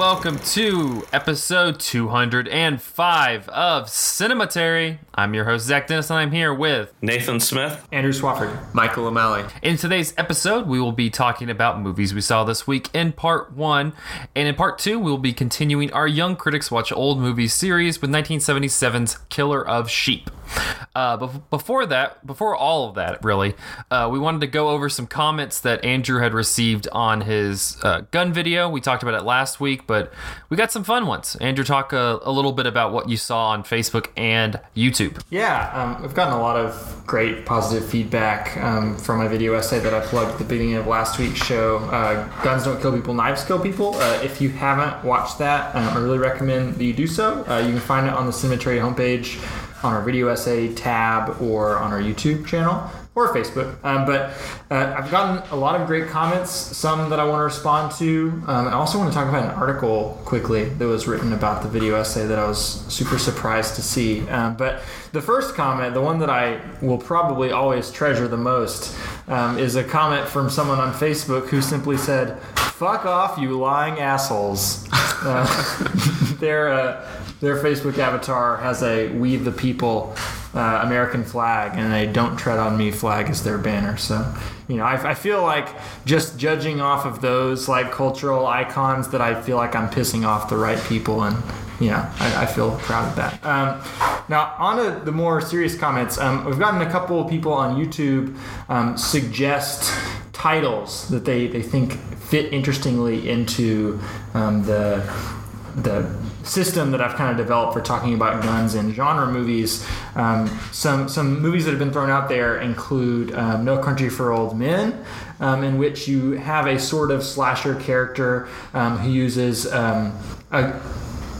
welcome to episode 205 of Cinematary. I'm your host, Zach Dennis, and I'm here with. Nathan Smith. Andrew Swafford. Michael O'Malley. In today's episode, we will be talking about movies we saw this week in part one. And in part two, we'll be continuing our Young Critics Watch Old Movies series with 1977's Killer of Sheep. Uh, but before that, before all of that, really, uh, we wanted to go over some comments that Andrew had received on his uh, gun video. We talked about it last week, but we got some fun ones. Andrew, talk a, a little bit about what you saw on Facebook and YouTube. Yeah, um, I've gotten a lot of great positive feedback um, from my video essay that I plugged at the beginning of last week's show. Uh, Guns don't kill people, knives kill people. Uh, if you haven't watched that, um, I really recommend that you do so. Uh, you can find it on the Cinematary homepage on our video essay tab or on our YouTube channel or Facebook. Um, but uh, I've gotten a lot of great comments, some that I want to respond to. Um, I also want to talk about an article quickly that was written about the video essay that I was super surprised to see. Um, but the first comment, the one that I will probably always treasure the most, um, is a comment from someone on Facebook who simply said, Fuck off, you lying assholes. Uh, their, uh, their Facebook avatar has a We the People uh, American flag and a Don't Tread on Me flag as their banner. So, you know, I, I, feel like just judging off of those like cultural icons that I feel like I'm pissing off the right people and, you know, I, I feel proud of that. Um, now, on the more serious comments. Um, we've gotten a couple of people on YouTube um, suggest titles that they, they think fit interestingly into um, the the system that I've kind of developed for talking about guns in genre movies. Um, some some movies that have been thrown out there include um, No Country for Old Men, um, in which you have a sort of slasher character um, who uses um, a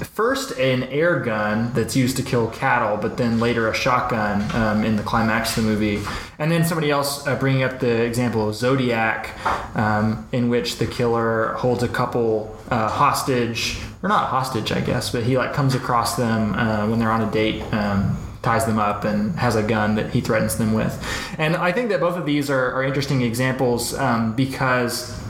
first an air gun that's used to kill cattle, but then later a shotgun um, in the climax of the movie. And then somebody else uh, bringing up the example of Zodiac, um, in which the killer holds a couple uh, hostage, or not hostage, I guess, but he like comes across them uh, when they're on a date. Um, ties them up and has a gun that he threatens them with. And I think that both of these are, are interesting examples um, because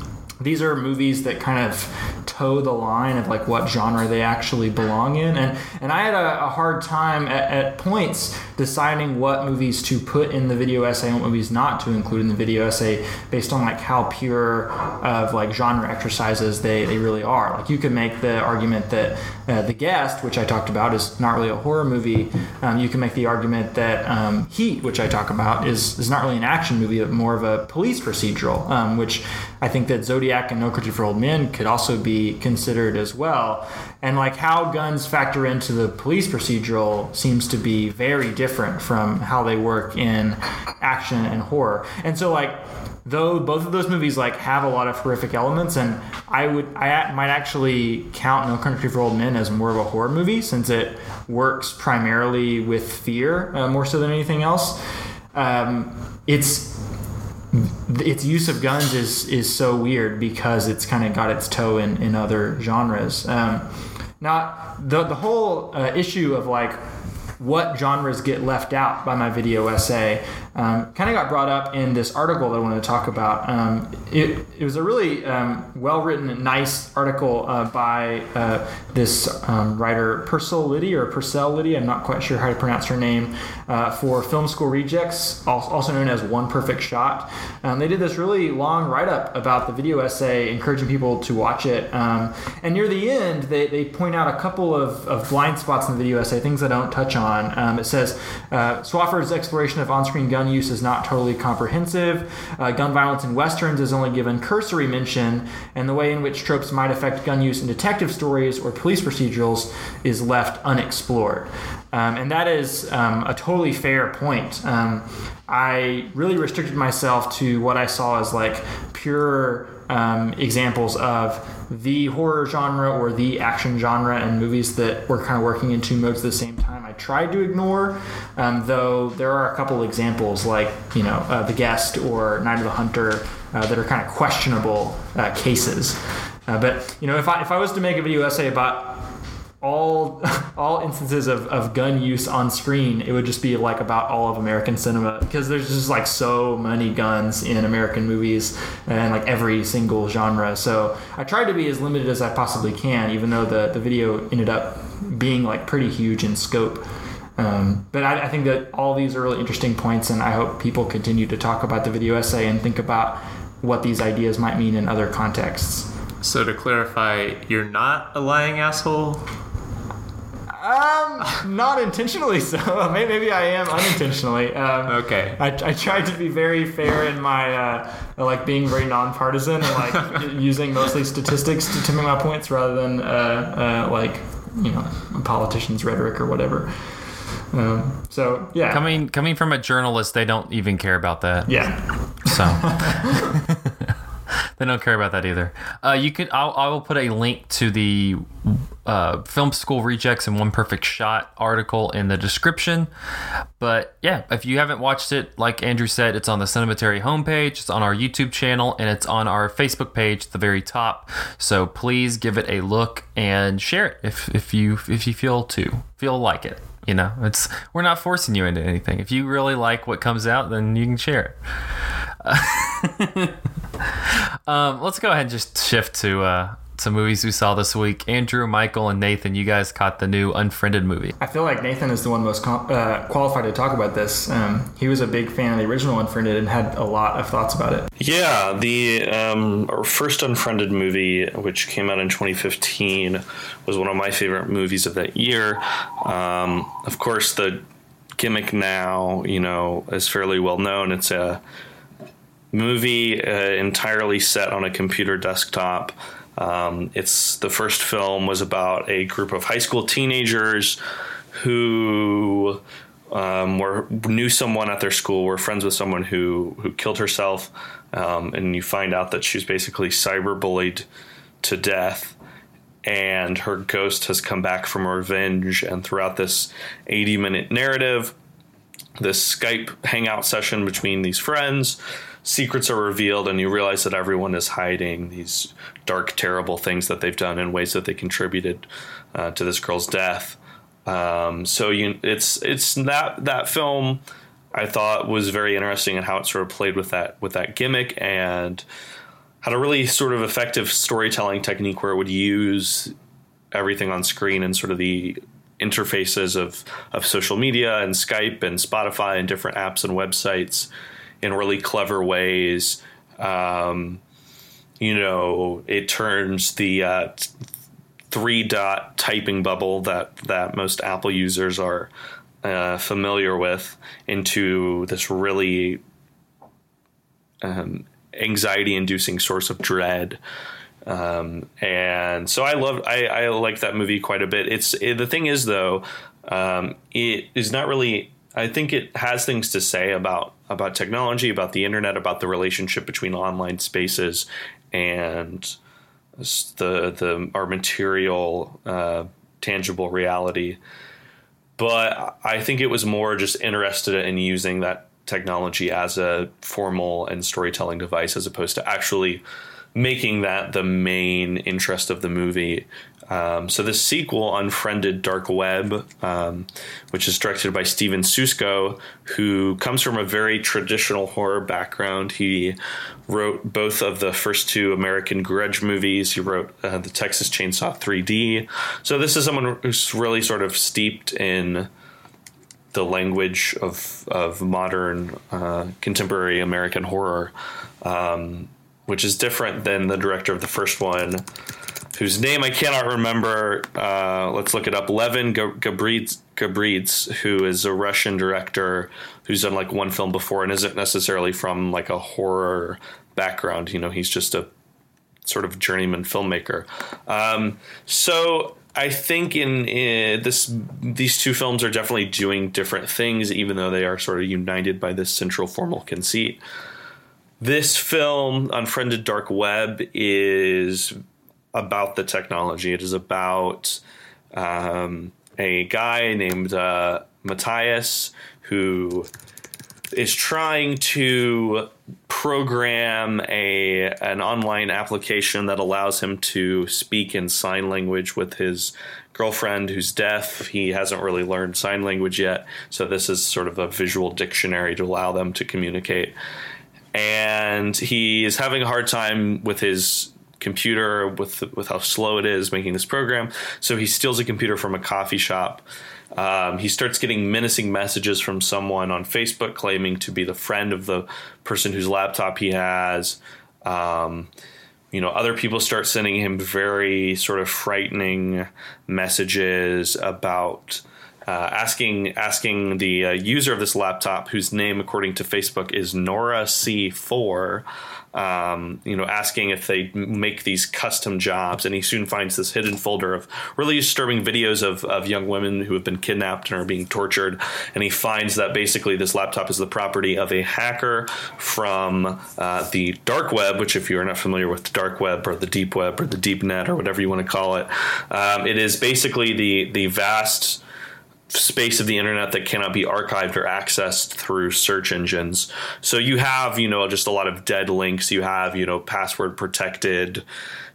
these are movies that kind of toe the line of like what genre they actually belong in and and I had a, a hard time at, at, points deciding what movies to put in the video essay and what movies not to include in the video essay based on like how pure of like genre exercises they, they really are like you could make the argument that uh, the guest which I talked about is not really a horror movie um, you can make the argument that um, Heat which I talk about is is not really an action movie but more of a police procedural um, which I think that Zodiac and No Country for Old Men could also be considered as well. And like how guns factor into the police procedural seems to be very different from how they work in action and horror. And so like though both of those movies like have a lot of horrific elements and I would I might actually count No Country for Old Men as more of a horror movie since it works primarily with fear uh, more so than anything else. Um, it's its use of guns is is so weird because it's kind of got its toe in, in other genres. Um, now, the the whole uh, issue of like what genres get left out by my video essay um, kind of got brought up in this article that I wanted to talk about. Um, it, it was a really um, well written, nice article uh, by uh, this um, writer, Purcell Liddy or Purcell Liddy, I'm not quite sure how to pronounce her name, uh, for Film School Rejects, also known as One Perfect Shot. Um, they did this really long write up about the video essay, encouraging people to watch it. Um, and near the end, they, they point out a couple of, of blind spots in the video essay, things I don't touch on. It says uh, Swafford's exploration of on screen gun gun use is not totally comprehensive. Uh, gun violence in westerns is only given cursory mention, and the way in which tropes might affect gun use in detective stories or police procedurals is left unexplored. Um, and that is um, a totally fair point. Um, I really restricted myself to what I saw as like pure um, examples of the horror genre or the action genre and movies that were kind of working in two modes at the same time. I tried to ignore, um, though there are a couple examples like you know uh, The Guest or Night of the Hunter uh, that are kind of questionable uh, cases. Uh, but you know if I if I was to make a video essay about all all instances of, of gun use on screen, it would just be like about all of American cinema because there's just like so many guns in American movies and like every single genre. So I tried to be as limited as I possibly can, even though the, the video ended up being like pretty huge in scope. Um, but I, I think that all these are really interesting points, and I hope people continue to talk about the video essay and think about what these ideas might mean in other contexts. So to clarify, you're not a lying asshole. Um, not intentionally so. Maybe, maybe I am unintentionally. Um, Okay. I, I tried to be very fair in my uh, like being very nonpartisan and like using mostly statistics to, to make my points rather than uh, uh, like you know a politician's rhetoric or whatever. Um, so yeah, Coming coming from a journalist, they don't even care about that. yeah, So they don't care about that either. Uh, you could I'll, I will put a link to the uh, film school rejects and one perfect shot article in the description. But yeah, if you haven't watched it, like Andrew said, it's on the Cinematary homepage, it's on our YouTube channel, and it's on our Facebook page at the very top. So please give it a look and share it if, if you if you feel to feel like it. You know, it's we're not forcing you into anything. If you really like what comes out, then you can share it. um, let's go ahead and just shift to uh, some movies we saw this week. Andrew, Michael, and Nathan, you guys caught the new Unfriended movie. I feel like Nathan is the one most com- uh, qualified to talk about this. Um, he was a big fan of the original Unfriended and had a lot of thoughts about it. Yeah, the um, our first Unfriended movie, which came out in 2015, was one of my favorite movies of that year. Um, of course, the gimmick now, you know, is fairly well known. It's a movie uh, entirely set on a computer desktop. Um, it's the first film was about a group of high school teenagers who um, were knew someone at their school, were friends with someone who who killed herself, um, and you find out that she's basically cyberbullied to death, and her ghost has come back from revenge. And throughout this eighty minute narrative, this Skype hangout session between these friends, secrets are revealed, and you realize that everyone is hiding these dark, terrible things that they've done in ways that they contributed uh, to this girl's death. Um, so you, it's it's that that film I thought was very interesting in how it sort of played with that with that gimmick and had a really sort of effective storytelling technique where it would use everything on screen and sort of the interfaces of, of social media and Skype and Spotify and different apps and websites in really clever ways. Um, you know, it turns the uh, three dot typing bubble that, that most Apple users are uh, familiar with into this really um, anxiety inducing source of dread. Um, and so I love I, I like that movie quite a bit. It's it, the thing is though, um, it is not really. I think it has things to say about about technology, about the internet, about the relationship between online spaces and the the our material uh, tangible reality. But I think it was more just interested in using that technology as a formal and storytelling device as opposed to actually making that the main interest of the movie. Um, so this sequel, Unfriended Dark Web, um, which is directed by Stephen Susco, who comes from a very traditional horror background. He wrote both of the first two American Grudge movies. He wrote uh, the Texas Chainsaw 3D. So this is someone who's really sort of steeped in the language of of modern uh, contemporary American horror. Um, which is different than the director of the first one, whose name I cannot remember. Uh, let's look it up. Levan Gabriadze, Gabriadze, who is a Russian director who's done like one film before and isn't necessarily from like a horror background. You know, he's just a sort of journeyman filmmaker. Um, so I think in, in, this these two films are definitely doing different things, even though they are sort of united by this central formal conceit. This film, Unfriended Dark Web, is about the technology. It is about um, a guy named uh, Matthias who is trying to program a an online application that allows him to speak in sign language with his girlfriend who's deaf. He hasn't really learned sign language yet, so this is sort of a visual dictionary to allow them to communicate. And he is having a hard time with his computer with with how slow it is making this program. So he steals a computer from a coffee shop. Um, he starts getting menacing messages from someone on Facebook claiming to be the friend of the person whose laptop he has. Um, you know, other people start sending him very sort of frightening messages about asking asking the uh, user of this laptop, whose name according to Facebook is Nora C4, um, you know, asking if they make these custom jobs, and he soon finds this hidden folder of really disturbing videos of, of young women who have been kidnapped and are being tortured. And he finds that basically this laptop is the property of a hacker from uh, the dark web, which, if you're not familiar with the dark web or the deep web or the deep net or whatever you want to call it, um, it is basically the the vast space of the internet that cannot be archived or accessed through search engines. So you have, you know, just a lot of dead links. You have, you know, password protected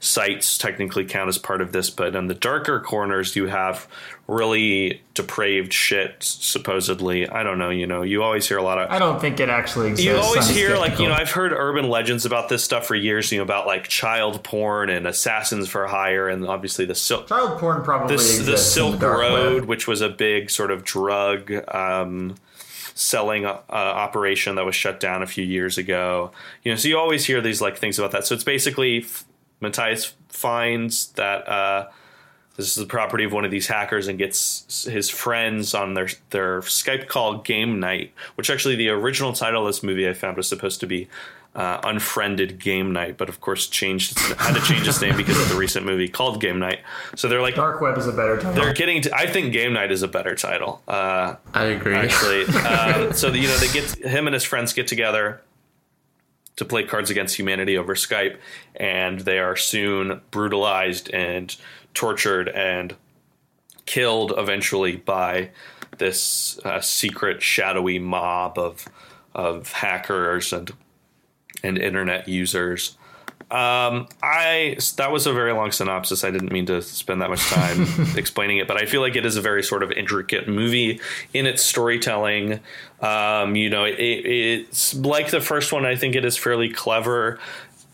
sites technically count as part of this, but in the darker corners, you have really depraved shit. Supposedly, I don't know. You know, you always hear a lot of. I don't think it actually exists. You always hear like you know I've heard urban legends about this stuff for years. You know about like child porn and assassins for hire, and obviously the silk child porn probably the, the Silk dark Road, web. which was a big sort of drug um, selling uh, operation that was shut down a few years ago. You know, so you always hear these like things about that. So it's basically f- Matthias finds that uh, this is the property of one of these hackers and gets his friends on their their Skype call game night, which actually the original title of this movie I found was supposed to be. Uh, unfriended game night, but of course changed had to change its name because of the recent movie called Game Night. So they're like Dark web is a better title. they're getting to. I think Game Night is a better title. Uh, I agree. actually, um, so you know they get him and his friends get together to play Cards Against Humanity over Skype, and they are soon brutalized and tortured and killed eventually by this uh, secret shadowy mob of of hackers and and internet users. Um, I that was a very long synopsis. I didn't mean to spend that much time explaining it, but I feel like it is a very sort of intricate movie in its storytelling. Um, you know, it, it's like the first one. I think it is fairly clever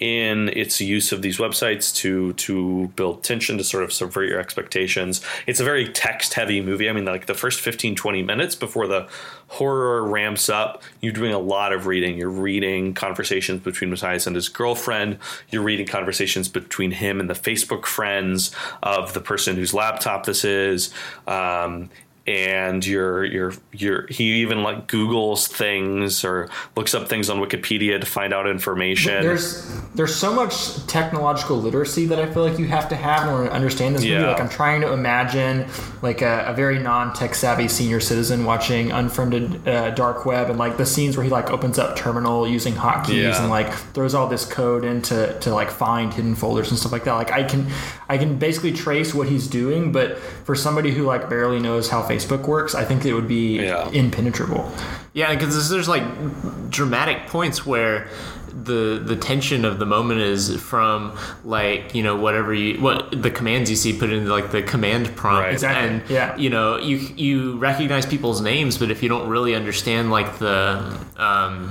in its use of these websites to to build tension to sort of subvert your expectations. It's a very text heavy movie. I mean like the first 15 20 minutes before the horror ramps up, you're doing a lot of reading. You're reading conversations between Matthias and his girlfriend. You're reading conversations between him and the Facebook friends of the person whose laptop this is. Um, and you're you're you're he even like Googles things or looks up things on Wikipedia to find out information. There's there's so much technological literacy that I feel like you have to have in order to understand this movie. Yeah. Like I'm trying to imagine like a, a very non-tech savvy senior citizen watching unfriended uh, dark web and like the scenes where he like opens up terminal using hotkeys Yeah. and like throws all this code into to like find hidden folders and stuff like that. Like I can I can basically trace what he's doing, but for somebody who like barely knows how Facebook works, I think it would be Yeah. impenetrable. Yeah, because there's like dramatic points where the the tension of the moment is from like you know whatever you what the commands you see put into like the command prompt Right. Exactly, and yeah. you know you you recognize people's names but if you don't really understand like the um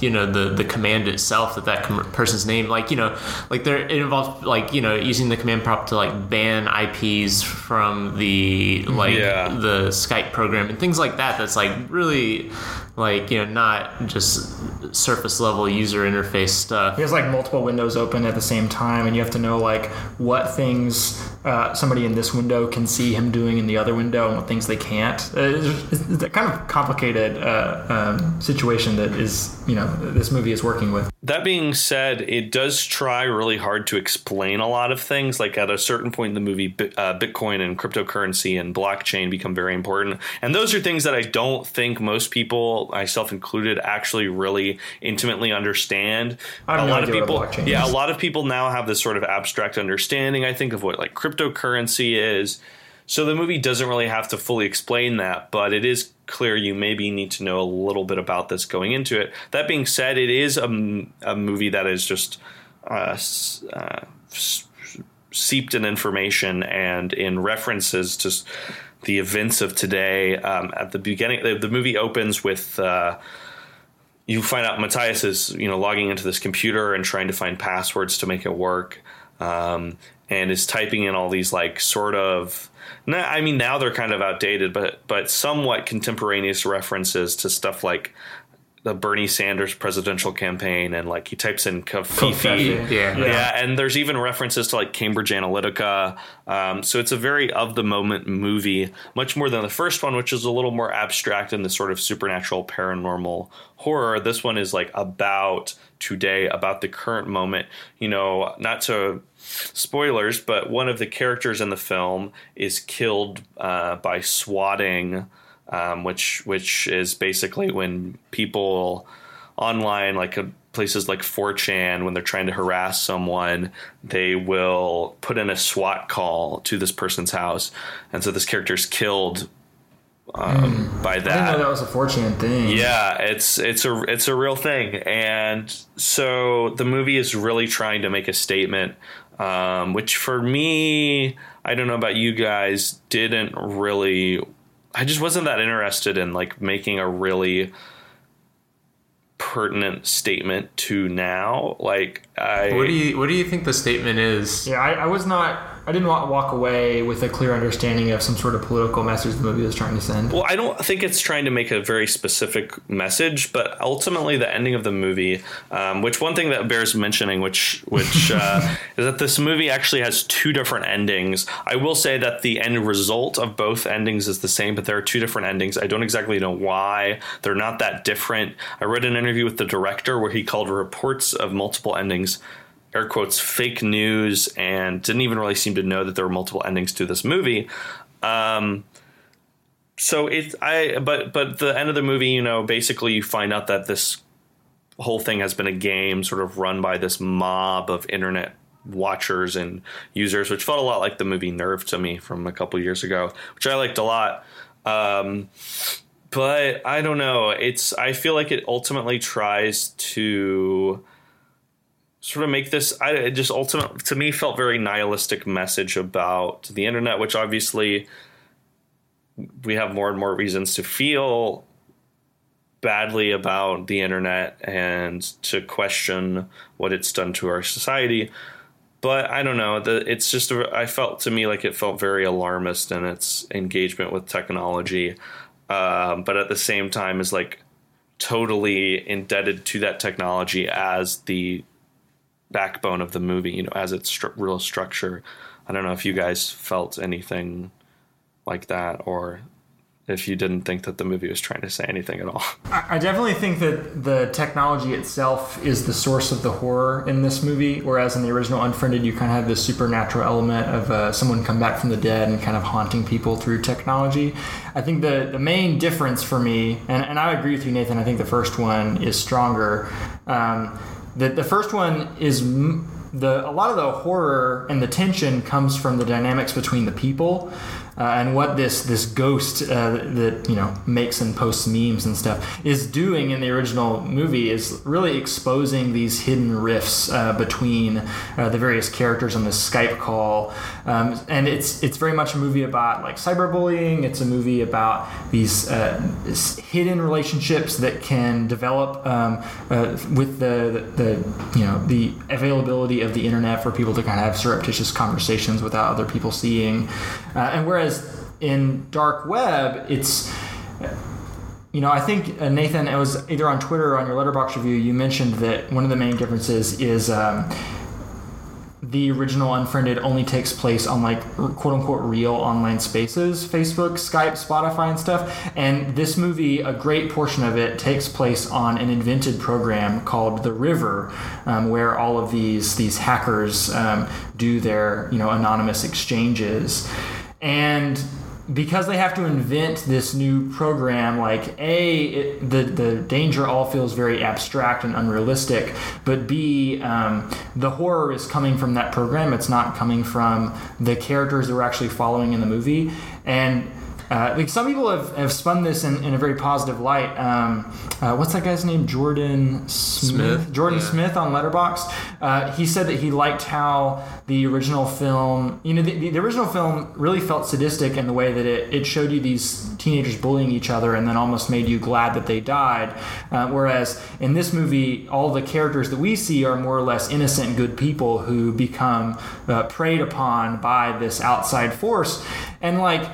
you know the the command itself that that com- person's name like you know like there it involves like you know using the command prompt to like ban IPs from the like Yeah. the Skype program and things like that. That's like really like you know not just surface level user interface stuff. He has like multiple windows open at the same time, and you have to know like what things uh, somebody in this window can see him doing in the other window, and what things they can't. Uh, it's, a kind of complicated uh, um, situation that is you know this movie is working with. That being said, it does try really hard to explain a lot of things. Like at a certain point in the movie, uh, Bitcoin and cryptocurrency and blockchain become very important, and those are things that I don't think most people, myself included, actually really intimately understand. I have a no lot of people, blockchain yeah, a lot of people now have this sort of abstract understanding. I think of what like cryptocurrency is. so the movie doesn't really have to fully explain that, but it is clear you maybe need to know a little bit about this going into it. That being said, it is a, a movie that is just uh, uh, seeped in information and in references to the events of today. Um, at the beginning, the, the movie opens with. Uh, you find out Matthias is, you know, logging into this computer and trying to find passwords to make it work, um, and is typing in all these like sort of I mean, now they're kind of outdated, but but somewhat contemporaneous references to stuff like the Bernie Sanders presidential campaign, and like he types in Covfefe, yeah. yeah, and there's even references to like Cambridge Analytica. Um, so it's a very of the moment movie, much more than the first one, which is a little more abstract in the sort of supernatural paranormal horror. This one is like about today, about the current moment. You know, not to spoilers, but one of the characters in the film is killed uh, by swatting, um, which which is basically when people online, like uh, places like 4chan, when they're trying to harass someone, they will put in a SWAT call to this person's house, and so this character is killed um, mm. by that. I didn't know that was a 4chan thing. Yeah, it's it's a it's a real thing, and so the movie is really trying to make a statement um, which for me, I don't know about you guys, didn't really. I just wasn't that interested in like making a really pertinent statement to now. Like, I. What do you What do you think the statement is? Yeah, I, I was not I didn't want to walk away with a clear understanding of some sort of political message the movie was trying to send. Well, I don't think it's trying to make a very specific message, but ultimately the ending of the movie, um, which one thing that bears mentioning, which which uh, is that this movie actually has two different endings. I will say that the end result of both endings is the same, but there are two different endings. I don't exactly know why they're not that different. I read an interview with the director where he called reports of multiple endings air quotes fake news and didn't even really seem to know that there were multiple endings to this movie. Um, so it I but but the end of the movie, you know, basically you find out that this whole thing has been a game sort of run by this mob of internet watchers and users, which felt a lot like the movie Nerve to me from a couple years ago, which I liked a lot. Um, but I don't know. It's I feel like it ultimately tries to sort of make this I just ultimately to me felt very nihilistic message about the internet, which obviously we have more and more reasons to feel badly about the internet and to question what it's done to our society. But I don't know. The, it's just I felt to me like it felt very alarmist in its engagement with technology, um, but at the same time is like totally indebted to that technology as the backbone of the movie, you know, as its stru- real structure. I don't know if you guys felt anything like that or if you didn't think that the movie was trying to say anything at all. I definitely think that the technology itself is the source of the horror in this movie, whereas in the original Unfriended, you kind of have this supernatural element of uh, someone come back from the dead and kind of haunting people through technology. I think the, the main difference for me, and, and I agree with you, Nathan, I think the first one is stronger. Um, the, the first one is the a lot of the horror and the tension comes from the dynamics between the people uh, and what this this ghost uh, that you know makes and posts memes and stuff is doing in the original movie is really exposing these hidden rifts uh, between uh, the various characters on this Skype call, um, and it's it's very much a movie about like cyberbullying. It's a movie about these uh, hidden relationships that can develop um, uh, with the, the, you know the availability of the internet for people to kind of have surreptitious conversations without other people seeing, and whereas Whereas in dark web, it's you know, I think uh, Nathan, it was either on Twitter or on your Letterboxd review, you mentioned that one of the main differences is um, the original Unfriended only takes place on like quote unquote real online spaces, Facebook, Skype, Spotify, and stuff. And this movie, a great portion of it takes place on an invented program called The River, um, where all of these these hackers um, do their you know anonymous exchanges and because they have to invent this new program, like a it, the the danger all feels very abstract and unrealistic, but b um, the horror is coming from that program. It's not coming from the characters that we're actually following in the movie, and uh, like some people have, have spun this in, in a very positive light. Um, uh, what's that guy's name? Jordan Smith. Smith? Jordan Yeah. Smith on Letterboxd. Uh, he said that he liked how the original film, you know, the, the, original film really felt sadistic in the way that it, it showed you these teenagers bullying each other and then almost made you glad that they died. Uh, whereas in this movie, all the characters that we see are more or less innocent, good people who become uh, preyed upon by this outside force. And like,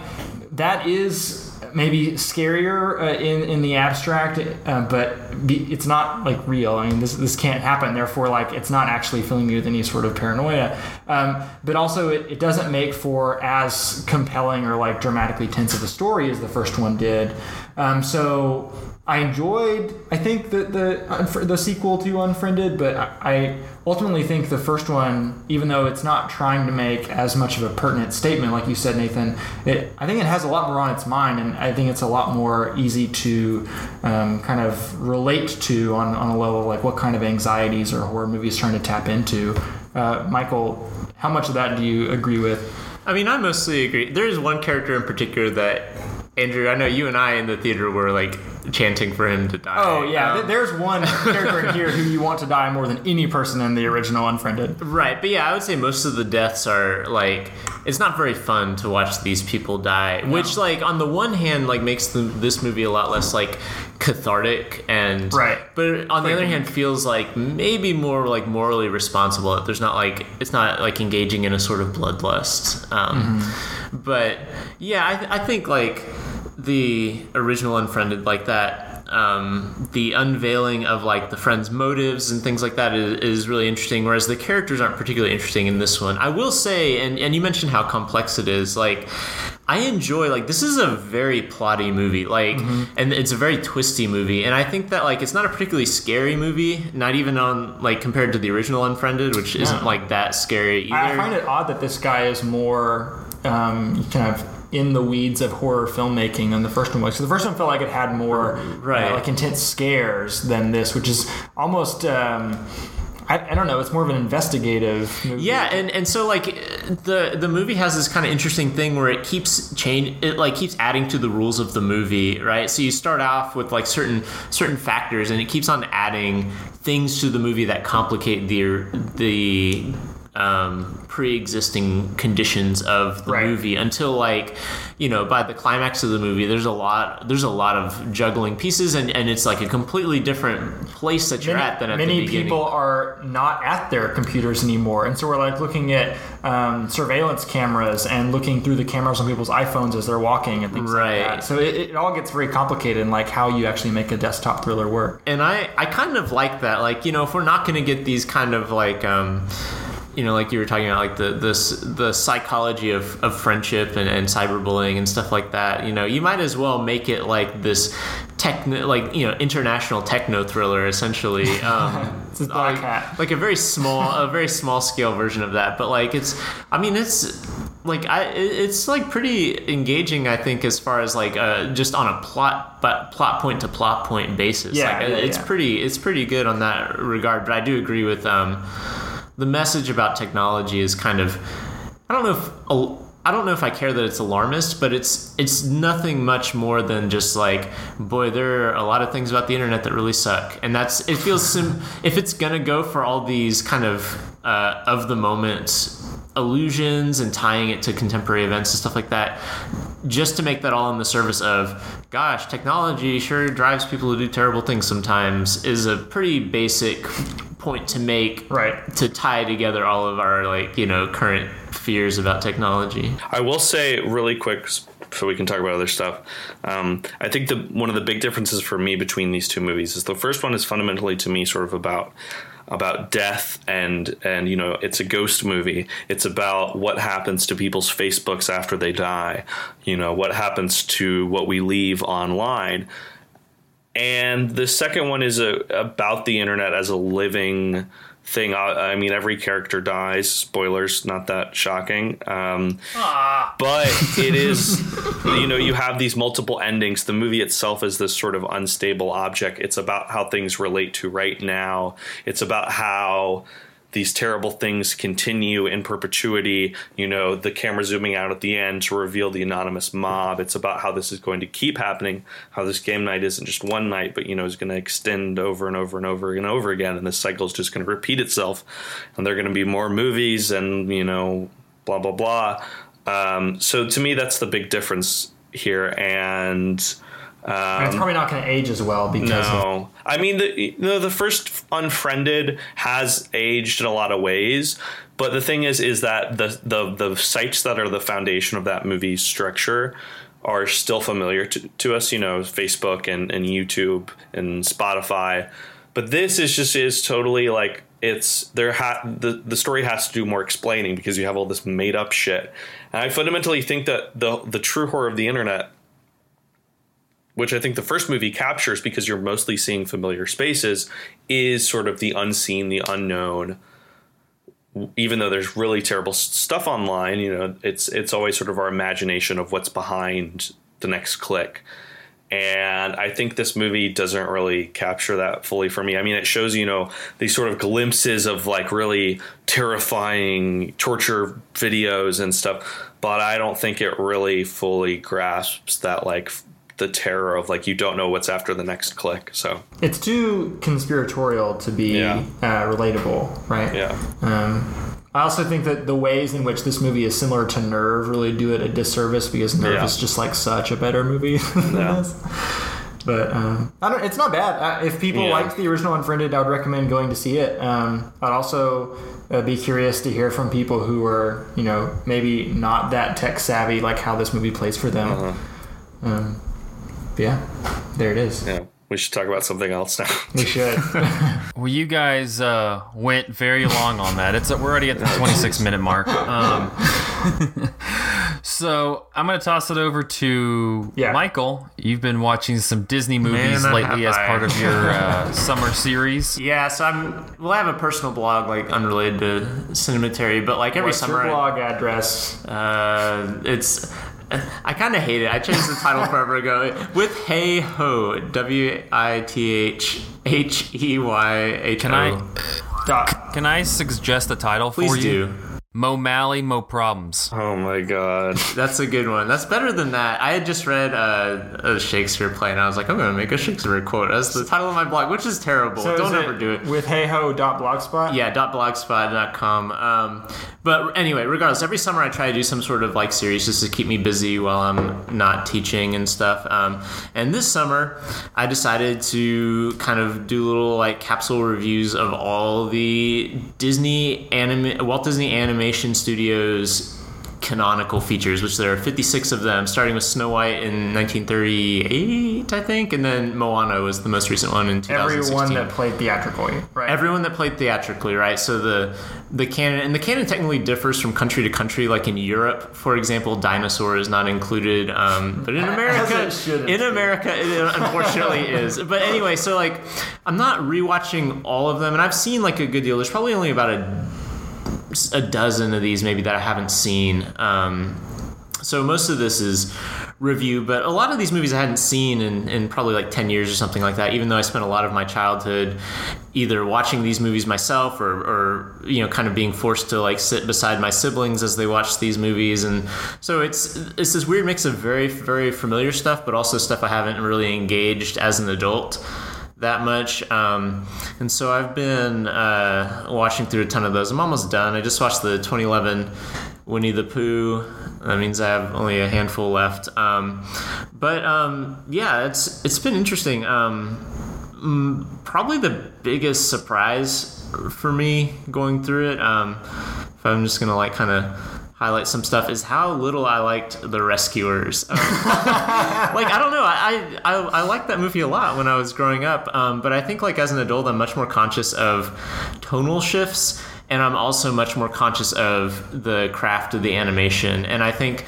that is maybe scarier uh, in in the abstract, uh, but be, it's not like real. I mean, this this can't happen. Therefore, like it's not actually filling you with any sort of paranoia. Um, but also, it, it doesn't make for as compelling or like dramatically tense of a story as the first one did. Um, so. I enjoyed, I think the the the sequel to Unfriended, but I I ultimately think the first one, even though it's not trying to make as much of a pertinent statement, like you said, Nathan, it I think it has a lot more on its mind, and I think it's a lot more easy to um, kind of relate to on on a level like what kind of anxieties or horror movies trying to tap into. Uh, Michael, how much of that do you agree with? I mean, I mostly agree. There is one character in particular that Andrew, I know you and I in the theater were like chanting for him to die. Oh yeah, Um, there's one character in here who you want to die more than any person in the original Unfriended. Right, but yeah, I would say most of the deaths are like it's not very fun to watch these people die. Which, like, on the one hand, like makes the, this movie a lot less like cathartic and Right. But on the other hand, feels like maybe more like morally responsible. That There's not like it's not like engaging in a sort of bloodlust. Um, But yeah, I, th- I think like the original Unfriended like that. Um, the unveiling of like the friends' motives and things like that is, is really interesting. Whereas the characters aren't particularly interesting in this one. I will say, and and you mentioned how complex it is. Like, I enjoy like this is a very plotty movie. Like, and it's a very twisty movie. And I think that like it's not a particularly scary movie. Not even on like compared to the original Unfriended, which isn't like that scary either. I find it odd that this guy is more um, kind of in the weeds of horror filmmaking than the first one was. So the first one felt like it had more Right. uh, like intense scares than this, which is almost. Um, I, I don't know. It's more of an investigative movie. Yeah, and, and so like the the movie has this kind of interesting thing where it keeps change it like keeps adding to the rules of the movie, right? So you start off with like certain certain factors, and it keeps on adding things to the movie that complicate the the um, pre-existing conditions of the Right. movie until like you know by the climax of the movie there's a lot there's a lot of juggling pieces and, and it's like a completely different place that you're Many, at than at many the beginning people are not at their computers anymore, and so we're like looking at um, surveillance cameras and looking through the cameras on people's iPhones as they're walking and things Right. like that. So it, it all gets very complicated in like how you actually make a desktop thriller work. and I, I kind of like that. Like, you know, if we're not going to get these kind of like, um, you know, like you were talking about, like the the, the psychology of, of friendship and, and cyberbullying and stuff like that, you know, you might as well make it like this techno, like, you know, international techno thriller, essentially. Um, This is Black like, Hat. like a very small, a very small scale version of that. But like, it's, I mean, it's like I, it's like pretty engaging. I think as far as like uh, just on a plot, but plot point to plot point basis. Yeah, like, yeah, it's yeah. pretty, it's pretty good on that regard. But I do agree with um, the message about technology is kind of, I don't know if. I don't know if I care that it's alarmist, but it's it's nothing much more than just like, boy, there are a lot of things about the internet that really suck, and that's it feels sim- if it's gonna go for all these kind of uh, of the moment illusions and tying it to contemporary events and stuff like that, just to make that all in the service of, gosh, technology sure drives people to do terrible things sometimes is a pretty basic point to make Right. to tie together all of our like you know current fears about technology I will say really quick so we can talk about other stuff. Um, I think the one of the big differences for me between these two movies is the first one is fundamentally to me sort of about about death and and you know it's a ghost movie. It's about what happens to people's Facebooks after they die. You know what happens to what we leave online. And the second one is a, about the internet as a living thing. I, I mean, every character dies. Spoilers, not that shocking. Um, but it is, you know, you have these multiple endings. The movie itself is this sort of unstable object. It's about how things relate to right now. It's about how these terrible things continue in perpetuity. You know, the camera zooming out at the end to reveal the anonymous mob. It's about how this is going to keep happening, how this game night isn't just one night, but, you know, is going to extend over and over and over and over again. And this cycle is just going to repeat itself. And there are going to be more movies and, you know, blah, blah, blah. Um, so to me, that's the big difference here. And. And it's um, probably not going to age as well because of, No, I mean the the, the first Unfriended has aged in a lot of ways, but the thing is, is that the the the sites that are the foundation of that movie's structure are still familiar to, to us. You know, Facebook and, and YouTube and Spotify, but this is just is totally like it's there. Ha- the the story has to do more explaining because you have all this made up shit, and I fundamentally think that the the true horror of the internet which I think the first movie captures because you're mostly seeing familiar spaces, is sort of the unseen, the unknown. Even though there's really terrible stuff online, you know, it's it's always sort of our imagination of what's behind the next click. And I think this movie doesn't really capture that fully for me. I mean, it shows, you know, these sort of glimpses of like really terrifying torture videos and stuff, but I don't think it really fully grasps that like the terror of like you don't know what's after the next click. So, it's too conspiratorial to be Yeah. uh, relatable, right? yeah. Um, I also think that the ways in which this movie is similar to Nerve really do it a disservice because Nerve Yeah. is just like such a better movie than Yeah. this. But um, I don't. It's not bad. Uh, if people Yeah. liked the original Unfriended, I would recommend going to see it. Um, I'd also uh, be curious to hear from people who are, you know, maybe not that tech savvy, like how this movie plays for them. Uh-huh. Um, yeah, there it is. Yeah. We should talk about something else now. We should. Well, you guys uh, went very long on that. It's we're already at the 26 minute mark. Um, so I'm gonna toss it over to Yeah. Michael. You've been watching some Disney movies Man, lately as I. part of your uh, summer series. Yeah, so I'm. Well, I have a personal blog like unrelated to Cinematary, but like every What's summer, your I- blog address? Uh, it's. I kind of hate it. I changed the title forever ago. With Hey Ho, W I T H H E Y H O. Can I can I suggest a title for Please you? do. Mo Malley, Mo Problems. oh my god. That's a good one. That's better than that. I had just read uh, a Shakespeare play, and I was like, I'm going to make a Shakespeare quote as the title of my blog, which is terrible. So Don't is ever do it. With heyho.blogspot? Yeah, .blogspot.com. Um, but anyway, regardless, every summer I try to do some sort of like series just to keep me busy while I'm not teaching and stuff. Um, and this summer, I decided to kind of do little like capsule reviews of all the Disney anime, Walt Disney Animation Studios canonical features, which there are 56 of them, starting with Snow White in 1938, I think, and then Moana was the most recent one in 2016 Everyone that played theatrically, right? everyone that played theatrically, right? So the the canon and the canon technically differs from country to country. Like in Europe, for example, dinosaur is not included, um, but in America, in. America, it unfortunately is. But anyway, so like I'm not rewatching all of them, and I've seen like a good deal. There's probably only about a a dozen of these maybe that I haven't seen. Um, so most of this is review, but a lot of these movies I hadn't seen in, in probably like 10 years or something like that, even though I spent a lot of my childhood either watching these movies myself or, or you know, kind of being forced to like sit beside my siblings as they watched these movies. And so it's, it's this weird mix of very, very familiar stuff, but also stuff I haven't really engaged as an adult that much. Um, and so I've been uh, watching through a ton of those. I'm almost done. I just watched the 2011 Winnie the Pooh. That means I have only a handful left. Um, but um, yeah, it's it's been interesting. Um, probably the biggest surprise for me going through it. Um, if I'm just gonna like kind of highlight some stuff is how little I liked the Rescuers. Um, like I don't know, I, I I liked that movie a lot when I was growing up, um, but I think like as an adult, I'm much more conscious of tonal shifts, and I'm also much more conscious of the craft of the animation, and I think.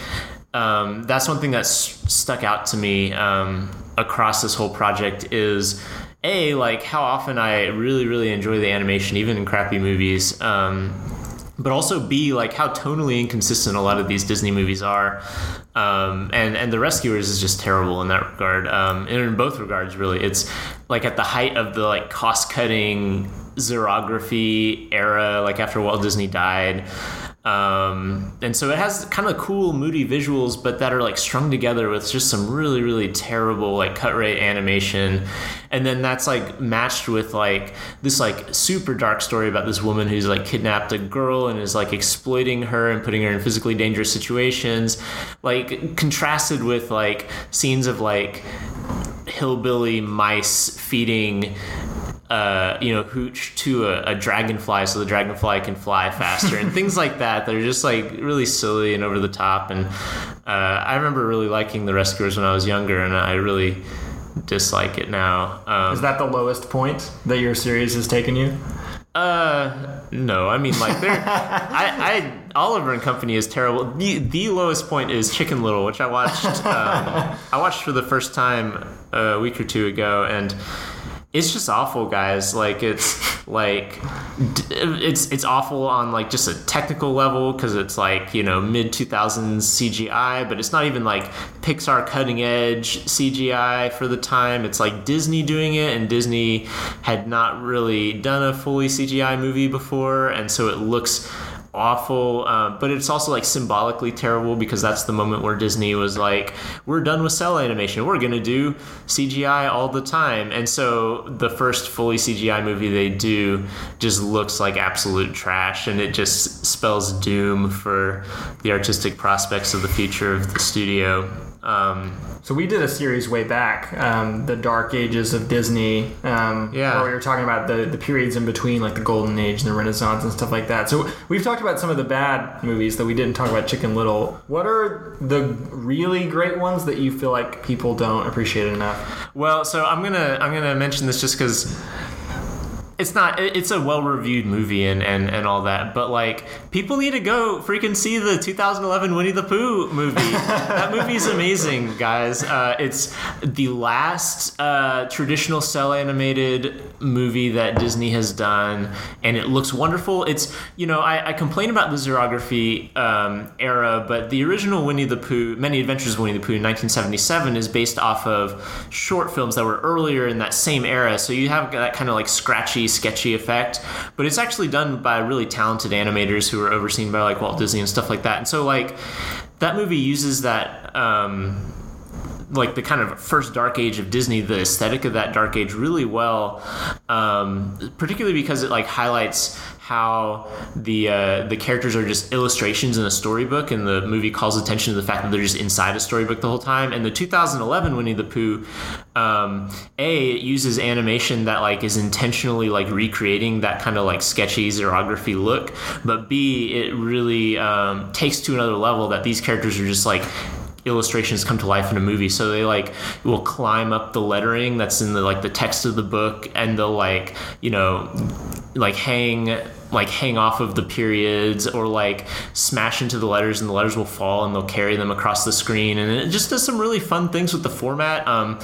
Um, that's one thing that's stuck out to me um, across this whole project is a like how often I really really enjoy the animation even in crappy movies. Um, but also B, like how tonally inconsistent a lot of these Disney movies are, um, and and the Rescuers is just terrible in that regard. Um, and in both regards, really, it's like at the height of the like cost cutting xerography era, like after Walt Disney died. Um, and so it has kind of cool, moody visuals, but that are like strung together with just some really, really terrible like cut rate animation. And then that's like matched with like this like super dark story about this woman who's like kidnapped a girl and is like exploiting her and putting her in physically dangerous situations. Like contrasted with like scenes of like hillbilly mice feeding uh, you know, hooch to a, a, dragonfly so the dragonfly can fly faster and things like that. They're just like really silly and over the top. And uh, I remember really liking the Rescuers when I was younger, and I really dislike it now. Um, Is that the lowest point that your series has taken you? Uh, no. I mean, like, they're, I, I, Oliver and Company is terrible. The, the lowest point is Chicken Little, which I watched. Um, I watched for the first time a week or two ago, and it's just awful guys. Like it's like it's it's awful on like just a technical level because it's like you know mid 2000s cgi but it's not even like pixar cutting edge cgi for the time. It's like disney doing it and disney had not really done a fully cgi movie before and so it looks awful, uh, but it's also like symbolically terrible because that's the moment where Disney was like, "We're done with cel animation. We're gonna do CGI all the time." And so the first fully CGI movie they do just looks like absolute trash, and it just spells doom for the artistic prospects of the future of the studio. Um, so we did a series way back, um, the Dark Ages of Disney. Um, yeah. Where we were talking about the, the periods in between, like the Golden Age and the Renaissance and stuff like that. So we've talked about some of the bad movies that we didn't talk about Chicken Little. What are the really great ones that you feel like people don't appreciate enough? Well, so I'm gonna I'm gonna mention this just because it's not it's a well reviewed movie and, and and all that but like people need to go freaking see the 2011 winnie the pooh movie. That movie's amazing guys. Uh, it's the last uh, traditional cel animated movie that disney has done and it looks wonderful. It's you know i, I complain about the xerography um, era but the original winnie the pooh many adventures of winnie the pooh in 1977 is based off of short films that were earlier in that same era. So you have that kind of like scratchy sketchy effect, but it's actually done by really talented animators who are overseen by like Walt Disney and stuff like that. And so like that movie uses that um, like the kind of first dark age of Disney, the aesthetic of that dark age really well, um, particularly because it like highlights how the uh, the characters are just illustrations in a storybook, and the movie calls attention to the fact that they're just inside a storybook the whole time. And the 2011 Winnie the Pooh, um, a it uses animation that like is intentionally like recreating that kind of like sketchy xerography look, but b it really um, takes to another level that these characters are just like illustrations come to life in a movie. So they like will climb up the lettering that's in the like the text of the book and they'll like you know like hang like hang off of the periods or like smash into the letters and the letters will fall and they'll carry them across the screen. And it just does some really fun things with the format. Um,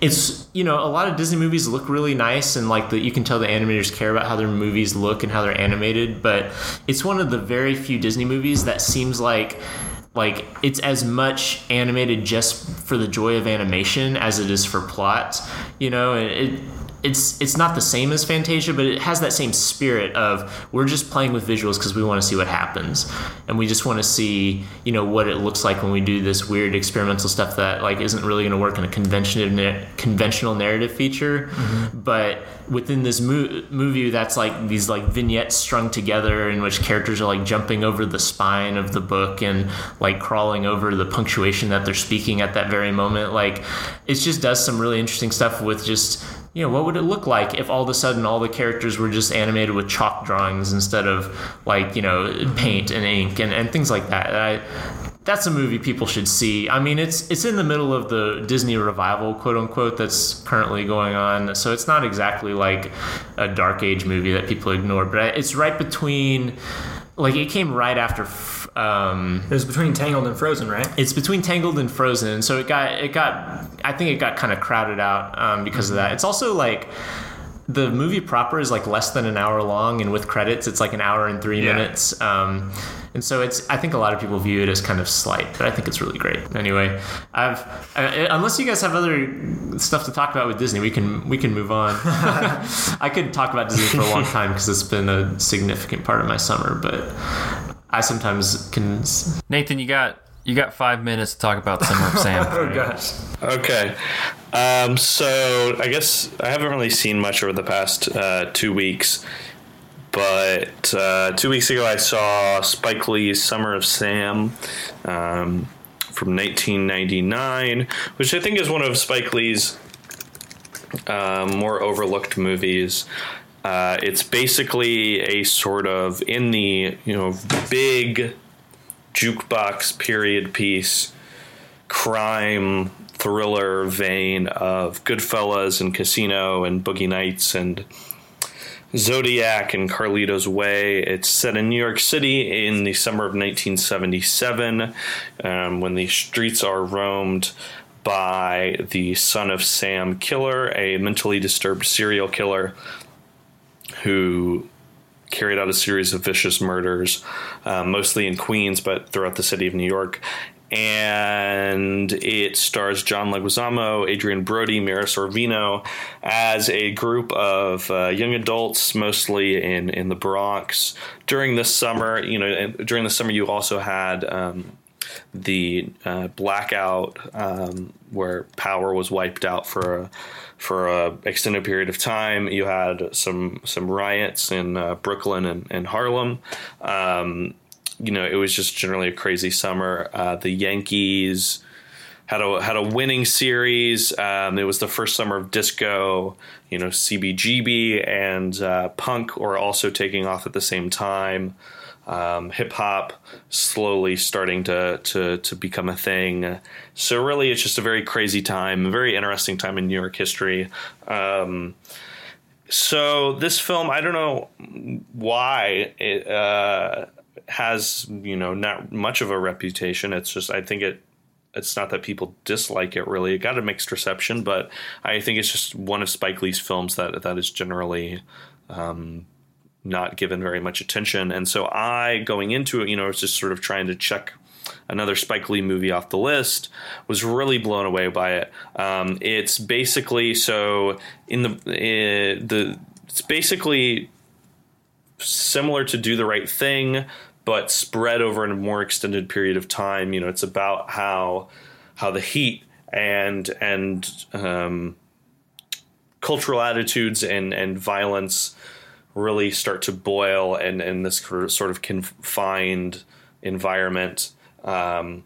it's you know a lot of disney movies look really nice and like the, you can tell the animators care about how their movies look and how they're animated but it's one of the very few disney movies that seems like like it's as much animated just for the joy of animation as it is for plot you know? It, it's it's not the same as Fantasia, but it has that same spirit of we're just playing with visuals because we want to see what happens, and we just want to see you know what it looks like when we do this weird experimental stuff that like isn't really going to work in a conventional conventional narrative feature, mm-hmm. but within this mo- movie that's like these like vignettes strung together in which characters are like jumping over the spine of the book and like crawling over the punctuation that they're speaking at that very moment. Like it just does some really interesting stuff with just you know, what would it look like if all of a sudden all the characters were just animated with chalk drawings instead of like, you know, paint and ink and, and things like that. I, that's a movie people should see. I mean, it's it's in the middle of the Disney revival, quote unquote, that's currently going on. So it's not exactly like a dark age movie that people ignore, but it's right between like it came right after Um, It was between Tangled and Frozen, right? it's between Tangled and Frozen, so it got it got. I think it got kind of crowded out um, because of that. It's also like the movie proper is like less than an hour long, and with credits, it's like an hour and three Yeah. minutes. Um, and so it's. I think a lot of people view it as kind of slight, but I think it's really great. Anyway, I've uh, unless you guys have other stuff to talk about with Disney, we can we can move on. I could talk about Disney for a long time because it's been a significant part of my summer, but I sometimes can. Nathan, you got you got five minutes to talk about Summer of Sam. Oh gosh. Okay. Um, so I guess I haven't really seen much over the past uh, two weeks, but uh, two weeks ago I saw Spike Lee's Summer of Sam um, from 1999, which I think is one of Spike Lee's um, more overlooked movies. Uh, it's basically a sort of in the you know big jukebox period piece crime thriller vein of Goodfellas and Casino and Boogie Nights and Zodiac and Carlito's Way. It's set in New York City in the summer of 1977 um, when the streets are roamed by the son of Sam killer, a mentally disturbed serial killer who carried out a series of vicious murders, uh, mostly in Queens, but throughout the city of New York. And it stars John Leguizamo, Adrien Brody, Mira Sorvino as a group of uh, young adults, mostly in, in the Bronx. During the summer, you know, during the summer, you also had um, the uh, blackout um, where power was wiped out for a for a extended period of time. You had some some riots in uh, Brooklyn and, and Harlem. Um, you know, it was just generally a crazy summer. Uh, the Yankees had a had a winning series. Um, it was the first summer of disco. You know, CBGB and uh, punk were also taking off at the same time. Um, Hip hop slowly starting to, to to become a thing. So really, it's just a very crazy time, a very interesting time in New York history. Um, so this film, I don't know why it uh, has you know not much of a reputation. It's just I think it it's not that people dislike it really. It got a mixed reception, but I think it's just one of Spike Lee's films that that is generally um, not given very much attention. And so I going into it, you know, was just sort of trying to check another Spike Lee movie off the list. Was really blown away by it. Um, it's basically so in the uh, the it's basically similar to Do the Right Thing, but spread over a more extended period of time. You know, it's about how how the heat and and um, cultural attitudes and and violence really start to boil and in this sort of confined environment. Um,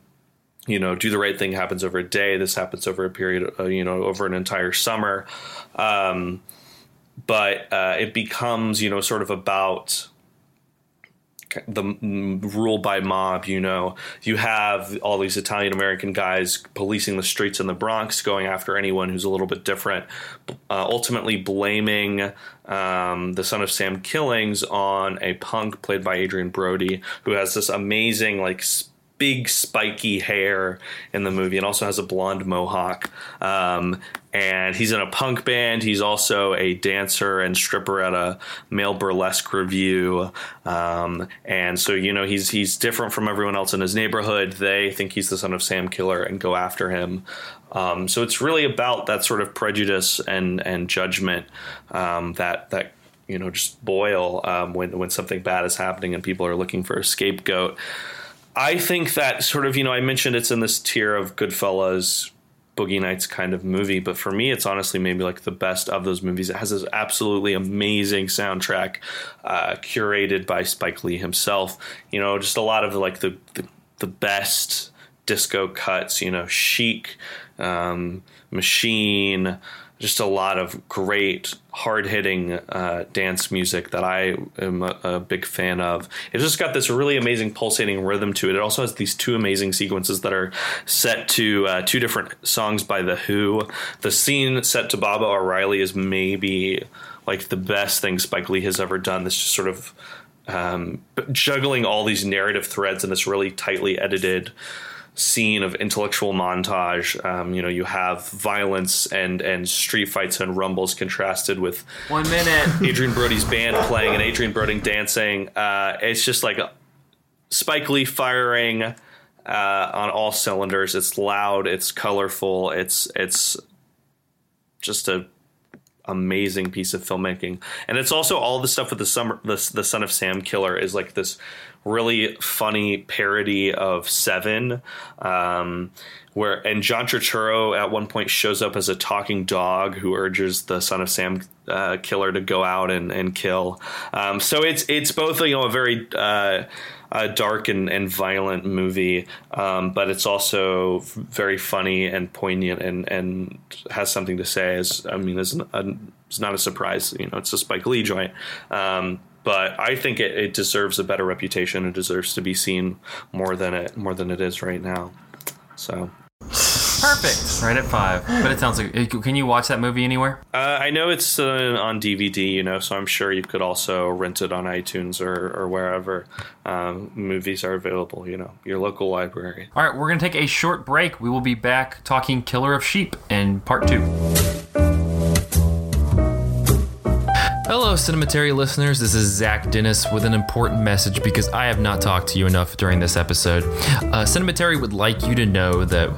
you know, do the right thing happens over a day. This happens over a period, uh, you know, over an entire summer. Um, but uh, it becomes, you know, sort of about the rule by mob. You know, you have all these Italian American guys policing the streets in the Bronx, going after anyone who's a little bit different, uh, ultimately blaming um, the son of Sam killings on a punk played by Adrien Brody, who has this amazing like. Sp- big spiky hair in the movie and also has a blonde mohawk. Um, and he's in a punk band. He's also a dancer and stripper at a male burlesque review. Um, and so, you know, he's he's different from everyone else in his neighborhood. They think he's the son of Sam Killer and go after him. Um, so it's really about that sort of prejudice and and judgment um, that that you know just boil um, when when something bad is happening and people are looking for a scapegoat. I think that sort of, you know, I mentioned it's in this tier of Goodfellas, Boogie Nights kind of movie, but for me, it's honestly maybe like the best of those movies. It has this absolutely amazing soundtrack, uh, curated by Spike Lee himself. You know, just a lot of like the the, the best disco cuts. You know, Chic, um, Machine, just a lot of great hard hitting uh, dance music that I am a, a, big fan of. It's just got this really amazing pulsating rhythm to it. It also has these two amazing sequences that are set to uh, two different songs by The Who. The scene set to Baba O'Riley is maybe like the best thing Spike Lee has ever done. This just sort of um, juggling all these narrative threads in this really tightly edited scene of intellectual montage. Um, you know, you have violence and and street fights and rumbles contrasted with One minute. Adrien Brody's band playing and Adrien Brody dancing. Uh, it's just like Spike Lee firing uh, on all cylinders. It's loud. It's colorful. It's it's just a amazing piece of filmmaking, and it's also all the stuff with the summer the the Son of Sam killer is like this really funny parody of Seven. Um, where and John Turturro at one point shows up as a talking dog who urges the Son of Sam uh, killer to go out and, and kill. Um, so it's it's both you know a very uh, a dark and, and violent movie, um, but it's also very funny and poignant and, and has something to say. As I mean, it's, it's not a surprise. You know, it's a Spike Lee joint. Um, but I think it, it deserves a better reputation. It deserves to be seen more than it more than it is right now. So Perfect. Right at five. But it sounds like. Can you watch that movie anywhere? Uh, I know it's uh, on DVD, you know, so I'm sure you could also rent it on iTunes or, or wherever um, movies are available, you know, your local library. All right, we're going to take a short break. We will be back talking Killer of Sheep in part two. Hello, Cinematary listeners. This is Zach Dennis with an important message because I have not talked to you enough during this episode. Uh, Cinematary would like you to know that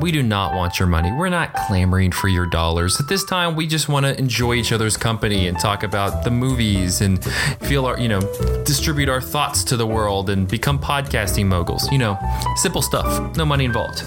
we do not want your money. We're not clamoring for your dollars. At this time, we just want to enjoy each other's company and talk about the movies and feel our, you know, distribute our thoughts to the world and become podcasting moguls. You know, simple stuff, no money involved.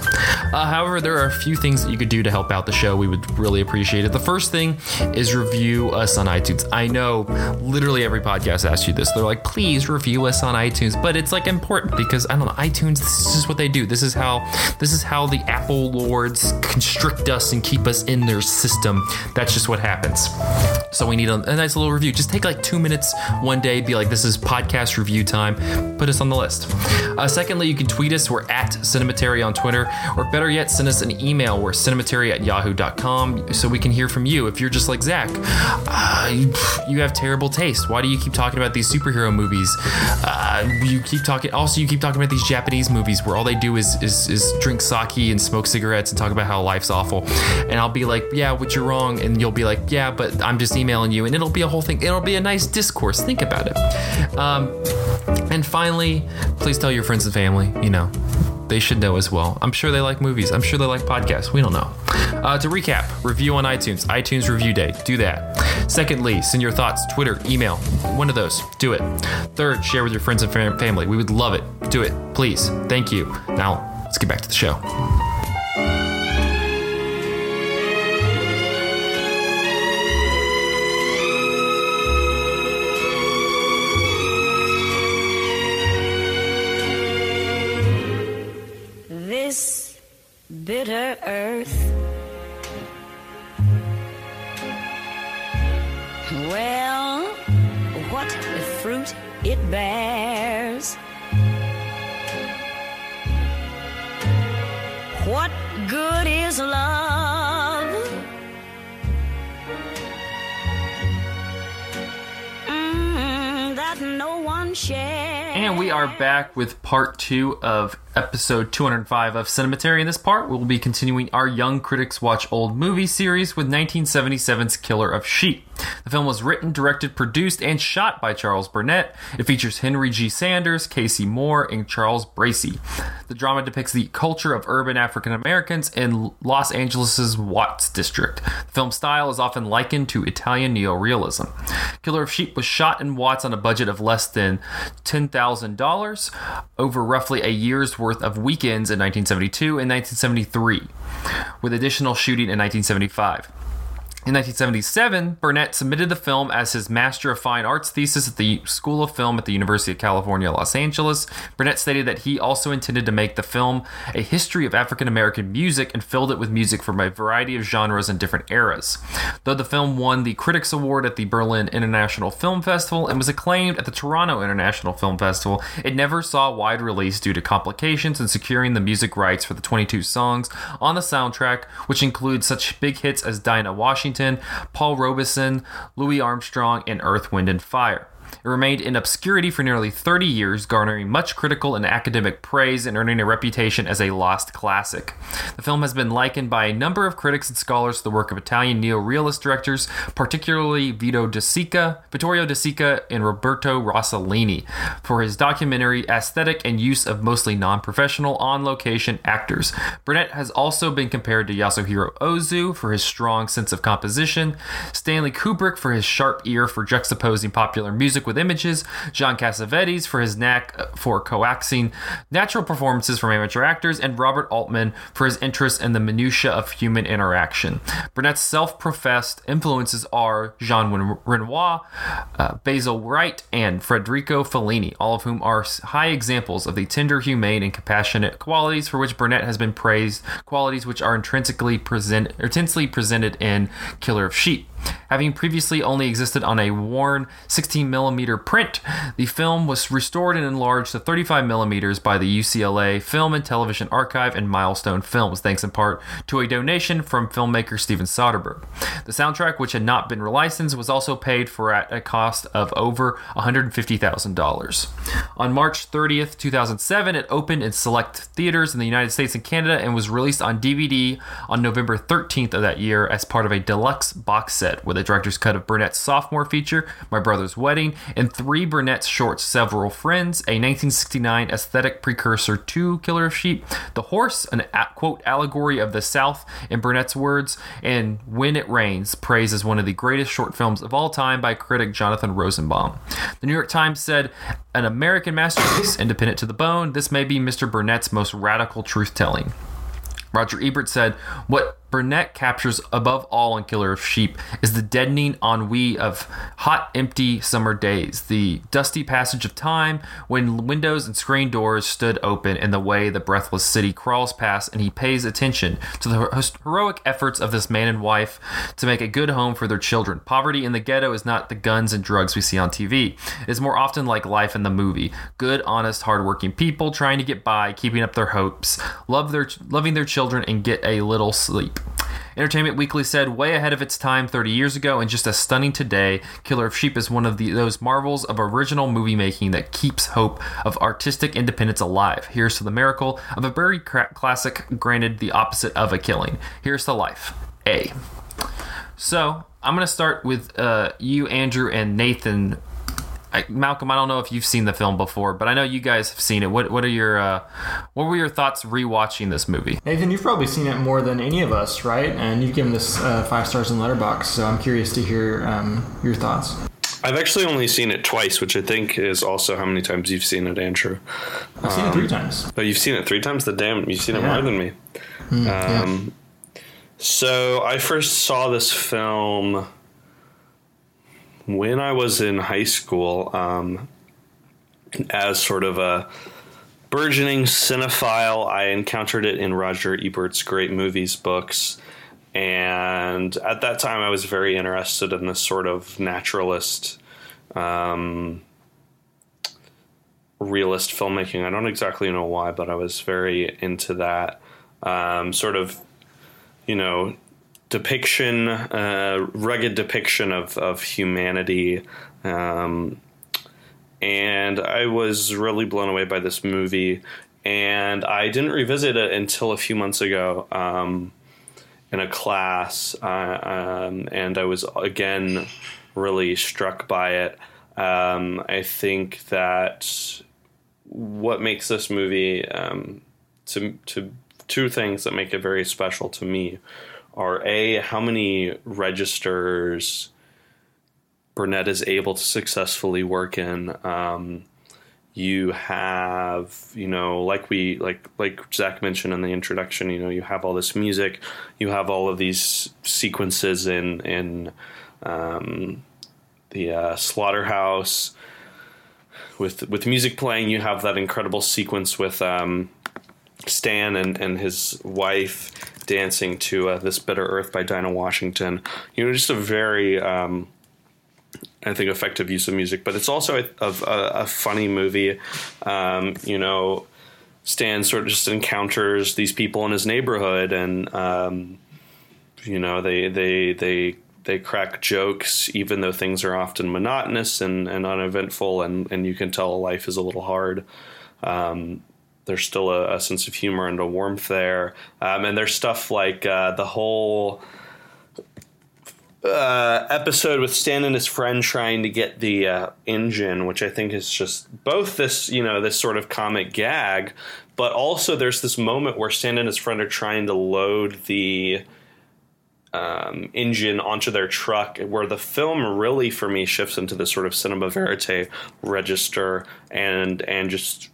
Uh, however, there are a few things that you could do to help out the show. We would really appreciate it. The first thing is review us on iTunes. I know literally every podcast asks you this. They're like, please review us on iTunes, but it's like important because I don't know, iTunes. This is what they do. This is how this is how the Apple lords constrict us and keep us in their system. That's just what happens. So we need a, a nice little review. Just take like two minutes one day. Be like, this is podcast review time. Put us on the list. Uh, secondly, you can tweet us. We're at Cinematary on Twitter, or better yet, send us an email. We're cinematary at yahoo.com so we can hear from you. If you're just like Zach, uh, you, have terrible taste. Why do you keep talking about these superhero movies? Uh, you keep talking. Also, you keep talking about these Japanese movies where all they do is, is is drink sake and smoke cigarettes and talk about how life's awful. And I'll be like, yeah, but you're wrong. And you'll be like, yeah, but I'm just emailing you. And it'll be a whole thing. It'll be a nice discourse. Think about it. Um, and finally, please tell your friends and family. You know, they should know as well. I'm sure they like movies. I'm sure they like podcasts. We don't know. Uh, to recap, review on iTunes, iTunes Review Day. Do that. Secondly, send your thoughts, Twitter, email, one of those. Do it. Third, share with your friends and family. We would love it. Do it, please. Thank you. Now, let's get back to the show. Is love? Mm, no one. And we are back with part two of episode 205 of Cinematary. In this part, we will be continuing our Young Critics Watch Old Movie series with 1977's Killer of Sheep. The film was written, directed, produced, and shot by Charles Burnett. It features Henry G. Sanders, Casey Moore, and Charles Bracey. The drama depicts the culture of urban African Americans in Los Angeles' Watts district. The film's style is often likened to Italian neorealism. Killer of Sheep was shot in Watts on a budget of less than $10,000 over roughly a year's worth of weekends in 1972 and 1973, with additional shooting in 1975. In 1977, Burnett submitted the film as his Master of Fine Arts thesis at the School of Film at the University of California, Los Angeles. Burnett stated that he also intended to make the film a history of African American music and filled it with music from a variety of genres and different eras. Though the film won the Critics Award at the Berlin International Film Festival and was acclaimed at the Toronto International Film Festival, it never saw wide release due to complications in securing the music rights for the 22 songs on the soundtrack, which include such big hits as Dinah Washington. Paul Robeson, Louis Armstrong, and Earth, Wind, and Fire. It remained in obscurity for nearly 30 years, garnering much critical and academic praise and earning a reputation as a lost classic. The film has been likened by a number of critics and scholars to the work of Italian neo-realist directors, particularly Vito De Sica, Vittorio De Sica, and Roberto Rossellini, for his documentary aesthetic and use of mostly non-professional on-location actors. Burnett has also been compared to Yasuhiro Ozu for his strong sense of composition, Stanley Kubrick for his sharp ear for juxtaposing popular music with images, John Cassavetes for his knack for coaxing natural performances from amateur actors, and Robert Altman for his interest in the minutiae of human interaction. Burnett's self-professed influences are Jean Renoir, uh, Basil Wright, and Federico Fellini, all of whom are high examples of the tender, humane, and compassionate qualities for which Burnett has been praised, qualities which are intrinsically present, intensely presented in Killer of Sheep. Having previously only existed on a worn 16mm print, the film was restored and enlarged to 35mm by the UCLA Film and Television Archive and Milestone Films, thanks in part to a donation from filmmaker Steven Soderbergh. The soundtrack, which had not been relicensed, was also paid for at a cost of over $150,000. On March 30th, 2007, it opened in select theaters in the United States and Canada and was released on DVD on November 13th of that year as part of a deluxe box set with a director's cut of Burnett's sophomore feature, My Brother's Wedding, and three Burnett's shorts, Several Friends, a 1969 aesthetic precursor to Killer of Sheep, The Horse, an quote allegory of the South in Burnett's words, and When It Rains, praised as one of the greatest short films of all time by critic Jonathan Rosenbaum. The New York Times said, an American masterpiece, independent to the bone, this may be Mr. Burnett's most radical truth telling. Roger Ebert said, What Burnett captures above all in Killer of Sheep is the deadening ennui of hot, empty summer days, the dusty passage of time when windows and screen doors stood open in the way the breathless city crawls past, and he pays attention to the heroic efforts of this man and wife to make a good home for their children. Poverty in the ghetto is not the guns and drugs we see on TV. It is more often like life in the movie. Good, honest, hardworking people trying to get by, keeping up their hopes, love their loving their children, and get a little sleep. Entertainment Weekly said, way ahead of its time 30 years ago and just as stunning today, Killer of Sheep is one of the, those marvels of original movie making that keeps hope of artistic independence alive. Here's to the miracle of a very cra- classic, granted the opposite of a killing. Here's to life. A. So, I'm going to start with uh, you, Andrew, and Nathan I, Malcolm, I don't know if you've seen the film before, but I know you guys have seen it. What what are your uh, what were your thoughts rewatching this movie? Nathan, you've probably seen it more than any of us, right? And you've given this uh, five stars in Letterboxd, so I'm curious to hear um, your thoughts. I've actually only seen it twice, which I think is also how many times you've seen it, Andrew. I've seen it three times. Oh, you've seen it three times. The damn, you've seen it Yeah. more than me. Mm, yeah. Um, So I first saw this film when I was in high school um, as sort of a burgeoning cinephile. I encountered it in Roger Ebert's Great Movies books. And at that time, I was very interested in this sort of naturalist, um, realist filmmaking. I don't exactly know why, but I was very into that um, sort of, you know, depiction, uh, rugged depiction of, of humanity. Um, and I was really blown away by this movie. And I didn't revisit it until a few months ago um, in a class. Uh, um, and I was again really struck by it. Um, I think that what makes this movie um, to to two things that make it very special to me are a how many registers Burnett is able to successfully work in. Um, you have, you know, like we like like Zach mentioned in the introduction, you know, you have all this music, you have all of these sequences in in um, the uh, slaughterhouse with with music playing. You have that incredible sequence with um, Stan and, and his wife dancing to uh, "This Bitter Earth" by Dinah Washington. You know, just a very um, I think effective use of music, but it's also a, a, a funny movie. Um, you know, Stan sort of just encounters these people in his neighborhood, and um, you know they they they they crack jokes, even though things are often monotonous and, and uneventful, and, and you can tell life is a little hard. Um, there's still a, a, sense of humor and a warmth there. Um, and there's stuff like uh, the whole uh, episode with Stan and his friend trying to get the uh, engine, which I think is just both this, you know, this sort of comic gag, but also there's this moment where Stan and his friend are trying to load the um, engine onto their truck, where the film really, for me, shifts into this sort of cinema verite register and and just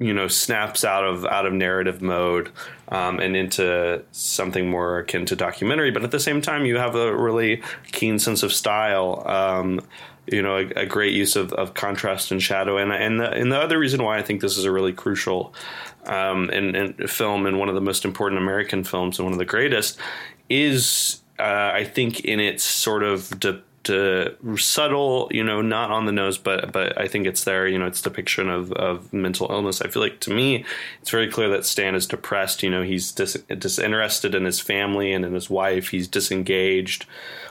you know snaps out of out of narrative mode um, and into something more akin to documentary. But at the same time, you have a really keen sense of style. Um, you know, a, a, great use of, of contrast and shadow, and and the, and the other reason why I think this is a really crucial um, in, in film and one of the most important American films and one of the greatest is, uh, I think, in its sort of de- to subtle, you know, not on the nose, but but I think it's there. You know, it's depiction of, of mental illness. I feel like to me, it's very clear that Stan is depressed. You know, he's dis- disinterested in his family and in his wife. He's disengaged.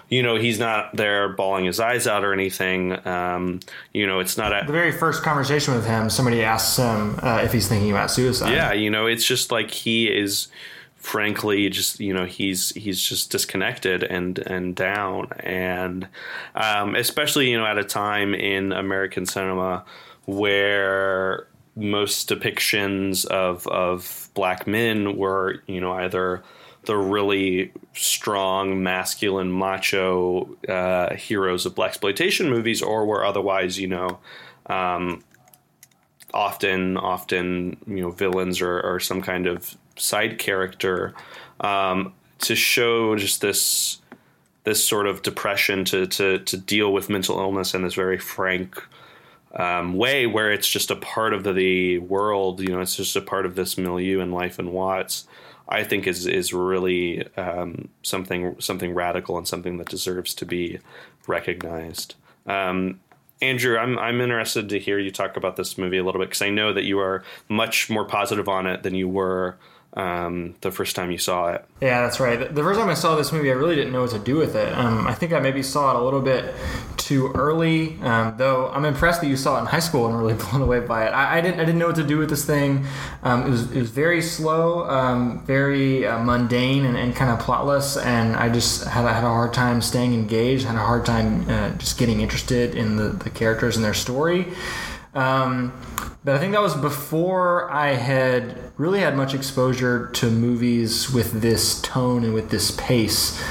You know, he's not there bawling his eyes out or anything. Um, you know, it's not a, the very first conversation with him. Somebody asks him uh, if he's thinking about suicide. Yeah, you know, it's just like he is frankly just you know he's he's just disconnected and and down. And um, especially you know at a time in American cinema where most depictions of of black men were you know either the really strong masculine macho uh, heroes of blaxploitation movies or were otherwise you know um, often often you know villains or, or some kind of side character um, to show just this this sort of depression to to to deal with mental illness in this very frank um, way where it's just a part of the world you know it's just a part of this milieu and life in Watts I think is is really um, something something radical and something that deserves to be recognized. Um, Andrew, I'm I'm interested to hear you talk about this movie a little bit because I know that you are much more positive on it than you were um, the first time you saw it. Yeah, that's right. The first time I saw this movie, I really didn't know what to do with it. Um, I think I maybe saw it a little bit too early. Um, though I'm impressed that you saw it in high school and really blown away by it. I, I didn't. I didn't know what to do with this thing. Um, it was it was very slow, um, very uh, mundane, and, and kind of plotless. And I just had, had a hard time staying engaged. Had a hard time uh, just getting interested in the, the characters and their story. Um, but I think that was before I had really had much exposure to movies with this tone and with this pace.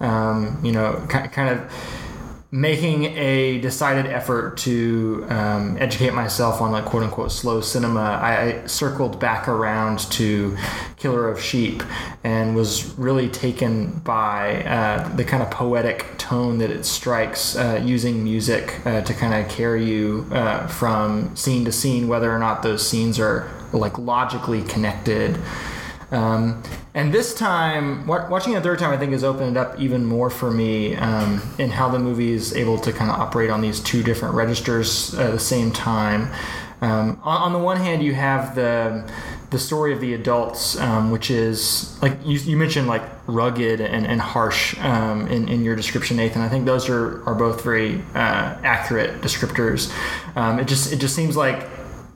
Um, you know, kind of making a decided effort to um, educate myself on like quote unquote slow cinema, I, I, circled back around to Killer of Sheep and was really taken by uh, the kind of poetic tone that it strikes uh, using music uh, to kind of carry you uh, from scene to scene, whether or not those scenes are like logically connected. Um, and this time, watching it a third time, I think has opened it up even more for me um, in how the movie is able to kind of operate on these two different registers at the same time. Um, on, on, the one hand, you have the the story of the adults, um, which is like you, you, mentioned, like rugged and, and harsh um, in, in your description, Nathan. I think those are, are both very uh, accurate descriptors. Um, it just it just seems like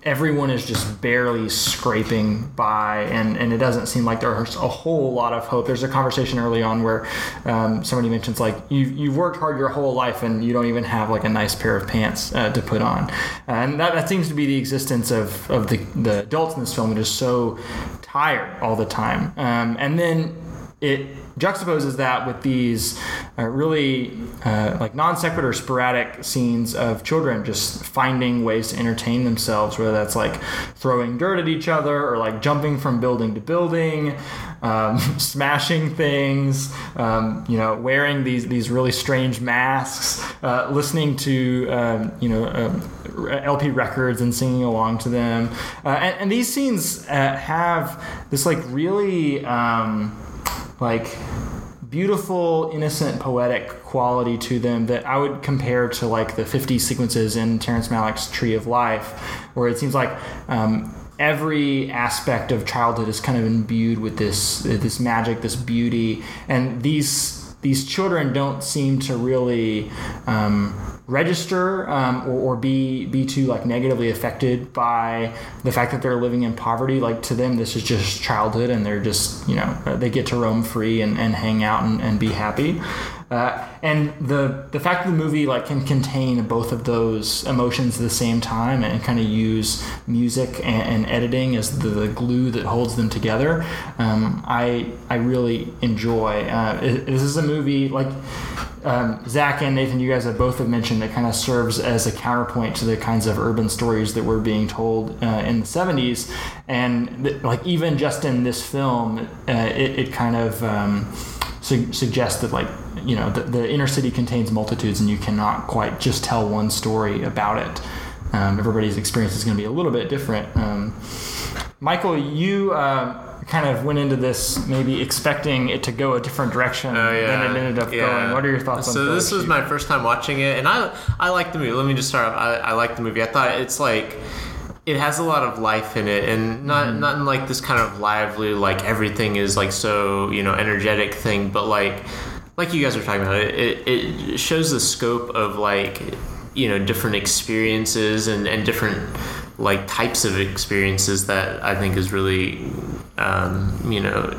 everyone is just barely scraping by, and, and it doesn't seem like there's a whole lot of hope. There's a conversation early on where um, somebody mentions like you you've worked hard your whole life and you don't even have like a nice pair of pants uh, to put on, and that, that seems to be the existence of of the the adults in this film that is so tired all the time, um, and then it juxtaposes that with these uh, really uh, like non sequitur sporadic scenes of children just finding ways to entertain themselves, whether that's like throwing dirt at each other or like jumping from building to building, um, smashing things, um, you know, wearing these these really strange masks, uh, listening to um, you know um, LP records and singing along to them, uh, and, and, these scenes uh, have this like really um, like beautiful, innocent, poetic quality to them that I would compare to like the 50 sequences in Terrence Malick's Tree of Life, where it seems like um, every aspect of childhood is kind of imbued with this this magic, this beauty, and these these children don't seem to really um, register um, or, or be be too like negatively affected by the fact that they're living in poverty. Like to them, this is just childhood, and they're just you know they get to roam free and, and hang out and, and be happy. Uh, and the the fact that the movie like can contain both of those emotions at the same time and kind of use music and, and editing as the, the, glue that holds them together, um, I I really enjoy. Uh, this is a movie like. Um, Zach and Nathan, you guys have both have mentioned that kind of serves as a counterpoint to the kinds of urban stories that were being told uh, in the 70s. And th- like even just in this film, uh, it, it, kind of um, su- suggests that like you know the, the, inner city contains multitudes and you cannot quite just tell one story about it. Um, everybody's experience is going to be a little bit different. Um, michael you uh, kind of went into this maybe expecting it to go a different direction oh, yeah. than it ended up yeah. going what are your thoughts so on this So this was my first time watching it and i i like the movie. Let me just start off. I, I like the movie. I thought it's like it has a lot of life in it and not mm-hmm. not in like this kind of lively like everything is like so you know energetic thing but like like you guys were talking about, it, it shows the scope of like you know different experiences and, and different like types of experiences that I think is really um, you know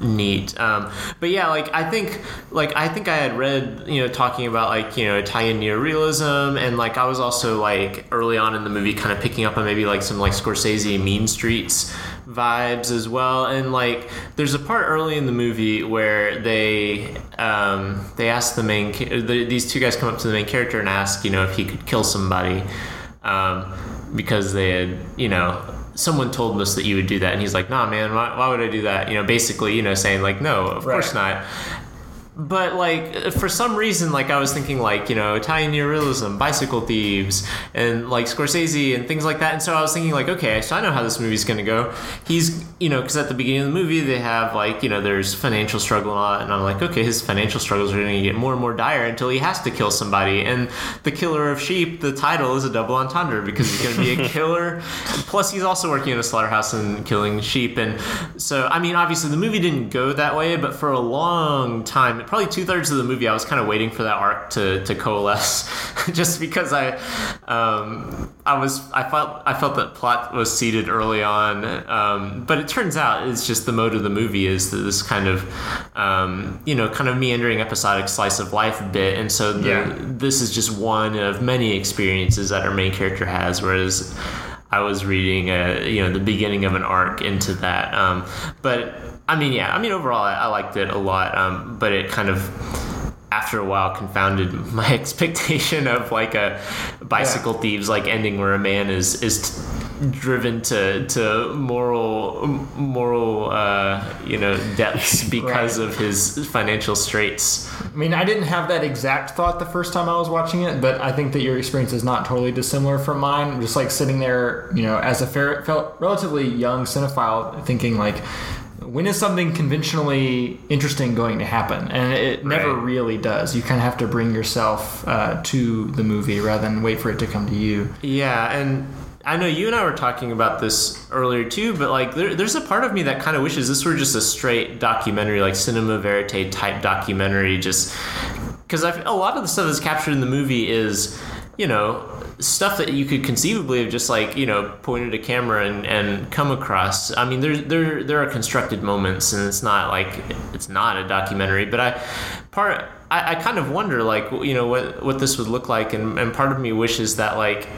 neat um, but yeah like i think like i think i had read you know talking about like you know italian neorealism and like i was also like early on in the movie kind of picking up on maybe like some like scorsese mean streets vibes as well. And like, there's a part early in the movie where they um, they ask the main the, these two guys come up to the main character and ask, you know, if he could kill somebody um, because they had, you know. Someone told us that you would do that, and he's like, "Nah, man, why, why would I do that?" You know, basically, you know, saying like, "No, of right. course not." But like for some reason like i was thinking like you know italian neorealism bicycle thieves and like scorsese and things like that and so i was thinking like okay so i know how this movie's going to go. He's you know because at the beginning of the movie they have like you know there's financial struggle and all and i'm like okay his financial struggles are going to get more and more dire until he has to kill somebody and the killer of sheep the title is a double entendre because he's going to be a killer plus he's also working in a slaughterhouse and killing sheep and so i mean obviously the movie didn't go that way but for a long time probably two thirds of the movie, I was kind of waiting for that arc to, to coalesce, just because I, um, I was I felt I felt that plot was seeded early on, um, but it turns out it's just the mode of the movie is this kind of, um, you know, kind of meandering episodic slice of life bit, and so the, yeah. this is just one of many experiences that our main character has, whereas. I was reading, a, you know, the beginning of an arc into that, um, but I mean, yeah. I mean, overall, I, I liked it a lot, um, but it kind of after a while confounded my expectation of like a bicycle yeah. thieves like ending where a man is is driven to to moral moral uh, you know depths because right. of his financial straits. I mean, I didn't have that exact thought the first time I was watching it, but I think that your experience is not totally dissimilar from mine. Just like sitting there, you know, as a fair, felt relatively young cinephile, thinking like when is something conventionally interesting going to happen? And it never right. really does. You kind of have to bring yourself uh, to the movie rather than wait for it to come to you. Yeah, and I know you and I were talking about this earlier too, but like there, there's a part of me that kind of wishes this were just a straight documentary, like cinema verite type documentary, just because a lot of the stuff that's captured in the movie is, you know, stuff that you could conceivably have just like you know pointed a camera and, and come across. I mean, there there there are constructed moments, and it's not like it's not a documentary. But I part I, I kind of wonder like you know what what this would look like, and, and part of me wishes that like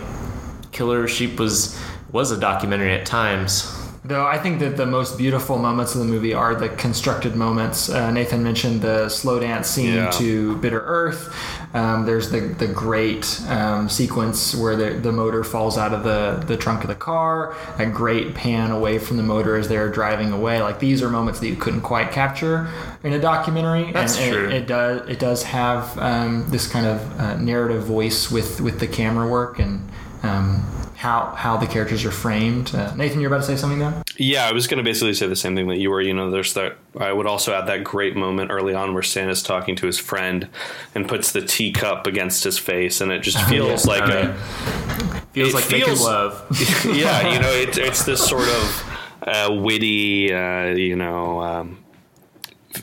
Killer Sheep was was a documentary at times. Though I think that the most beautiful moments of the movie are the constructed moments. Uh, Nathan mentioned the slow dance scene yeah. to Bitter Earth. Um, there's the the great um, sequence where the, the motor falls out of the, the trunk of the car. A great pan away from the motor as they're driving away. Like these are moments that you couldn't quite capture in a documentary. That's and, true. It, it, does it does have um, this kind of uh, narrative voice with with the camera work and. Um, how how the characters are framed. Uh, Nathan, you're about to say something though. Yeah, I was going to basically say the same thing that you were. You know, there's that. I would also add that great moment early on where Stan's talking to his friend and puts the teacup against his face, and it just feels like a feels like feels, love. yeah, you know, it's it's this sort of uh, witty, uh, you know. Um,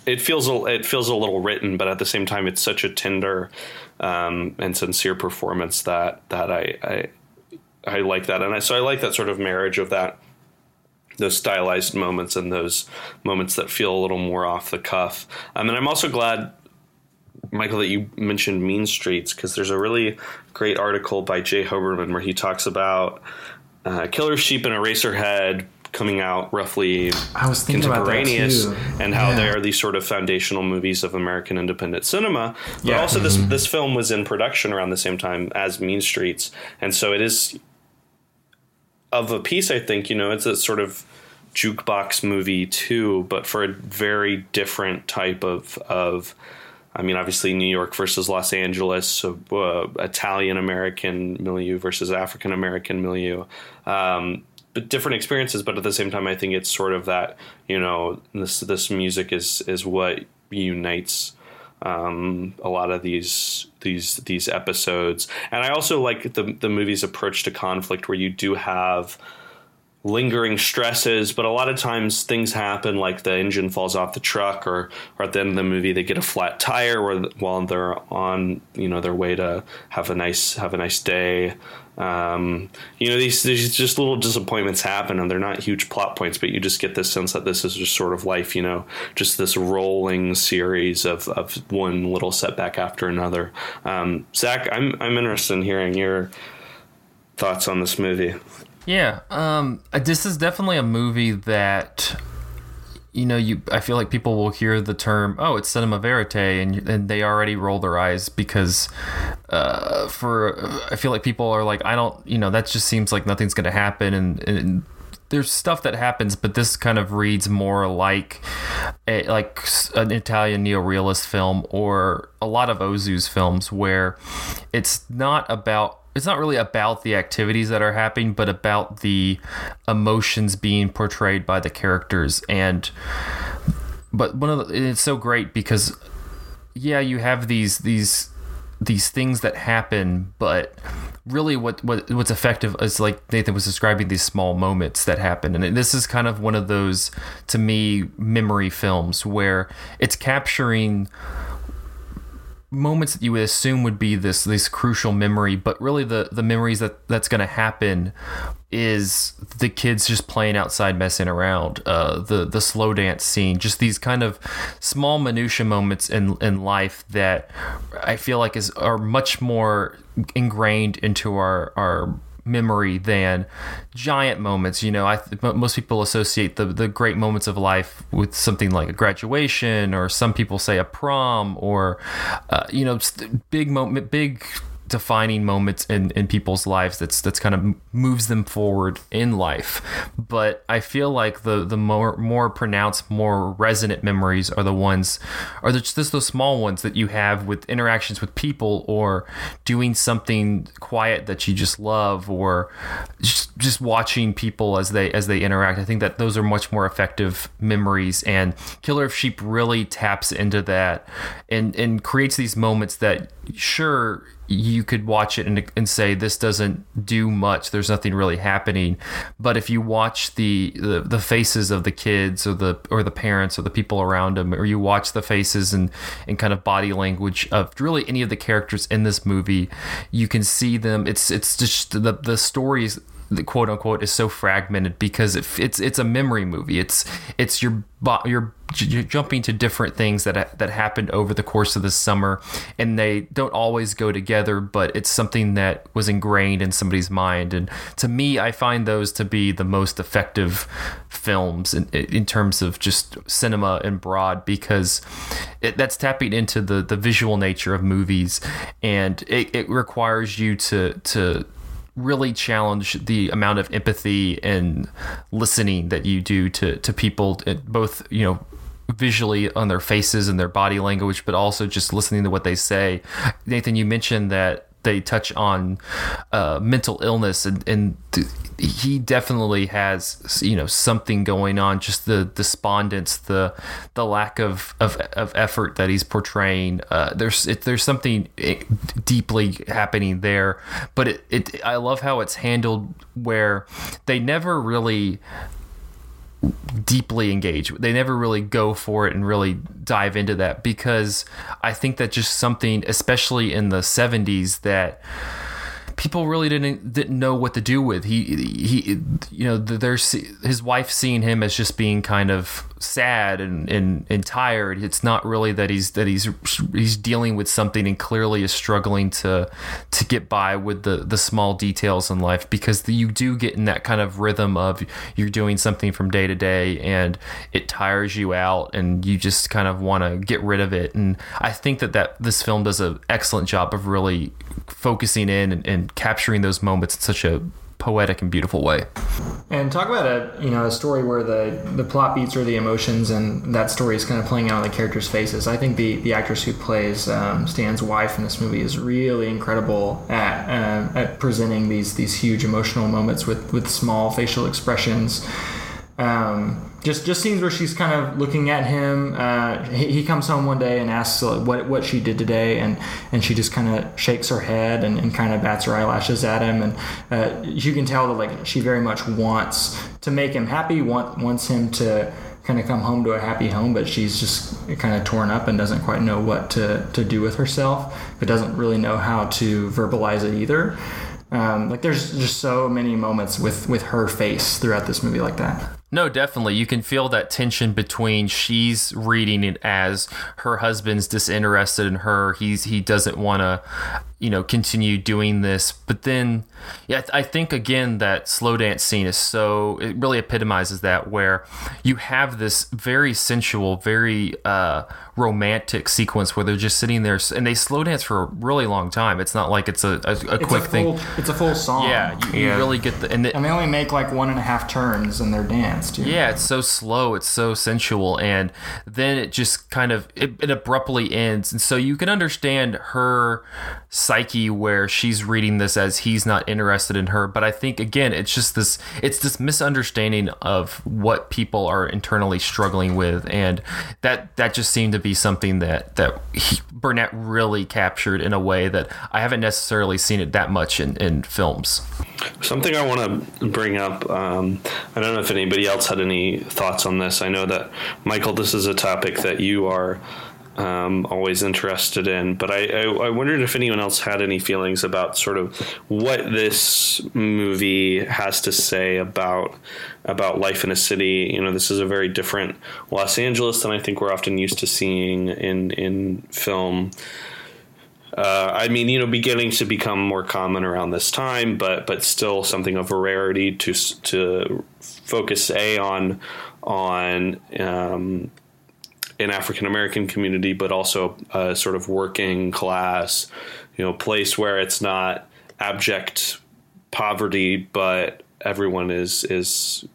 it feels a, it feels a little written, but at the same time, it's such a tender um, and sincere performance that that I, I I like that, and I, so I like that sort of marriage of that those stylized moments and those moments that feel a little more off the cuff. Um, and I'm also glad, Michael, that you mentioned Mean Streets because there's a really great article by J. Hoberman where he talks about uh, Killer Sheep and Eraserhead coming out roughly I was thinking contemporaneous and how Yeah. they are these sort of foundational movies of American independent cinema. But Yeah. also this this film was in production around the same time as Mean Streets, and so it is of a piece. I think you know it's a sort of jukebox movie too, but for a very different type of of. I mean, obviously New York versus Los Angeles, so, uh, Italian American milieu versus African American milieu. Um, but different experiences, but at the same time, I think it's sort of that you know this this music is is what unites um, a lot of these these these episodes, and I also like the the movie's approach to conflict, where you do have lingering stresses, but a lot of times things happen like the engine falls off the truck or, or at the end of the movie they get a flat tire or while they're on, you know, their way to have a nice have a nice day. Um, you know, these, these just little disappointments happen and they're not huge plot points, but you just get this sense that this is just sort of life, you know, just this rolling series of, of one little setback after another. Um, Zach, I'm, I'm interested in hearing your thoughts on this movie. Yeah, um, uh, this is definitely a movie that you know you. I feel like people will hear the term "oh, it's cinema verite," and and they already roll their eyes because uh, for I feel like people are like, I don't, you know, that just seems like nothing's going to happen, and, and there's stuff that happens, but this kind of reads more like a, like an Italian neorealist film or a lot of Ozu's films where it's not about it's not really about the activities that are happening, but about the emotions being portrayed by the characters. And but one of the, it's so great because yeah, you have these these these things that happen, but really what, what what's effective is like Nathan was describing these small moments that happen. And this is kind of one of those to me memory films where it's capturing moments that you would assume would be this this crucial memory, but really the the memories that that's going to happen is the kids just playing outside, messing around. Uh, the the slow dance scene, just these kind of small minutia moments in in life that I feel like is are much more ingrained into our our memory than giant moments. You know, I most people associate the the great moments of life with something like a graduation, or some people say a prom, or uh, you know, big moment, big defining moments in, in people's lives that's that's kind of moves them forward in life. But i feel like the the more more pronounced more resonant memories are the ones are just those small ones that you have with interactions with people or doing something quiet that you just love or just just watching people as they as they interact. I think that those are much more effective memories and killer of sheep really taps into that and and creates these moments that sure you could watch it and, and say this doesn't do much. There's nothing really happening. But if you watch the, the the faces of the kids or the or the parents or the people around them or you watch the faces and and kind of body language of really any of the characters in this movie you can see them. It's it's just the the stories the quote unquote is so fragmented because it, it's it's a memory movie. It's it's your bo- you're jumping to different things that that happened over the course of the summer, and they don't always go together. But it's something that was ingrained in somebody's mind, and to me, I find those to be the most effective films in, in terms of just cinema and broad because it, that's tapping into the the visual nature of movies, and it, it requires you to to really challenge the amount of empathy and listening that you do to to people uh, both you know visually on their faces and their body language but also just listening to what they say. Nathan you mentioned that they touch on uh, mental illness and, and th- he definitely has you know something going on just the despondence the the lack of of, of effort that he's portraying. Uh, there's it, there's something eh, deeply happening there but it, it I love how it's handled where they never really deeply engage. They never really go for it and really dive into that because I think that just something, especially in the 70s, that people really didn't didn't know what to do with. He he you know there's his wife seeing him as just being kind of sad and, and and tired. It's not really that he's that he's he's dealing with something and clearly is struggling to to get by with the the small details in life because the, you do get in that kind of rhythm of you're doing something from day to day and it tires you out and you just kind of want to get rid of it. And I think that that this film does an excellent job of really focusing in and, and capturing those moments in such a poetic and beautiful way. And talk about a you know a story where the the plot beats or the emotions and that story is kind of playing out on the characters' faces. I think the the actress who plays um, Stan's wife in this movie is really incredible at um, at presenting these these huge emotional moments with with small facial expressions. Um, just just scenes where she's kind of looking at him. Uh, he, he, comes home one day and asks what what she did today, and and she just kind of shakes her head and, and kind of bats her eyelashes at him, and uh, you can tell that like she very much wants to make him happy, want, wants him to kind of come home to a happy home, but she's just kind of torn up and doesn't quite know what to, to do with herself, but doesn't really know how to verbalize it either. Um, like there's just so many moments with with her face throughout this movie like that. No, definitely. You can feel that tension between she's reading it as her husband's disinterested in her. He's he doesn't want to, you know, continue doing this. But then, yeah, I think again that slow dance scene is so it really epitomizes that where you have this very sensual, very uh, romantic sequence where they're just sitting there and they slow dance for a really long time. It's not like it's a, a, a quick a full, thing. It's a full song. Yeah, you, you really get the and, the, and they only make like one and a half turns in their dance too. Yeah, it's so slow. It's so sensual, and then it just kind of it, it abruptly ends, and so you can understand her psyche where she's reading this as he's not interested in her. But I think again, it's just this it's this misunderstanding of what people are internally struggling with, and that that just seemed to be something that that he, Burnett really captured in a way that I haven't necessarily seen it that much in, in films. Something I want to bring up. Um, I don't know if anybody else had any thoughts on this. I know that Michael, this is a topic that you are um, always interested in. But I, I, I, wondered if anyone else had any feelings about sort of what this movie has to say about about life in a city. You know, this is a very different Los Angeles than I think we're often used to seeing in in film. Uh, I mean, you know, beginning to become more common around this time, but but still something of a rarity to to focus a on on um, an African American community, but also a sort of working class, you know, place where it's not abject poverty, but everyone is is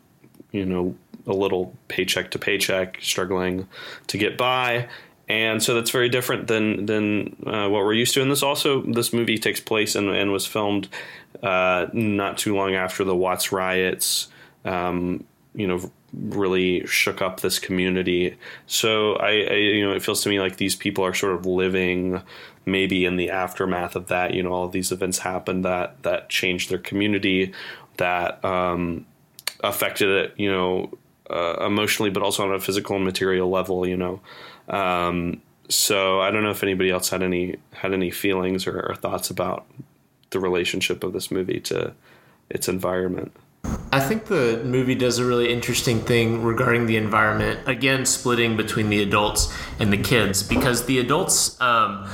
you know a little paycheck to paycheck, struggling to get by. And so that's very different than than uh, what we're used to. And this also this movie takes place and, and was filmed uh, not too long after the Watts riots. Um, you know, really shook up this community. So I, I, you know, it feels to me like these people are sort of living maybe in the aftermath of that. You know, all these events happened that that changed their community, that um, affected it. You know, uh, emotionally, but also on a physical and material level. You know. Um, so I don't know if anybody else had any had any feelings or, or thoughts about the relationship of this movie to its environment. I think the movie does a really interesting thing regarding the environment. Again, splitting between the adults and the kids because the adults. Um,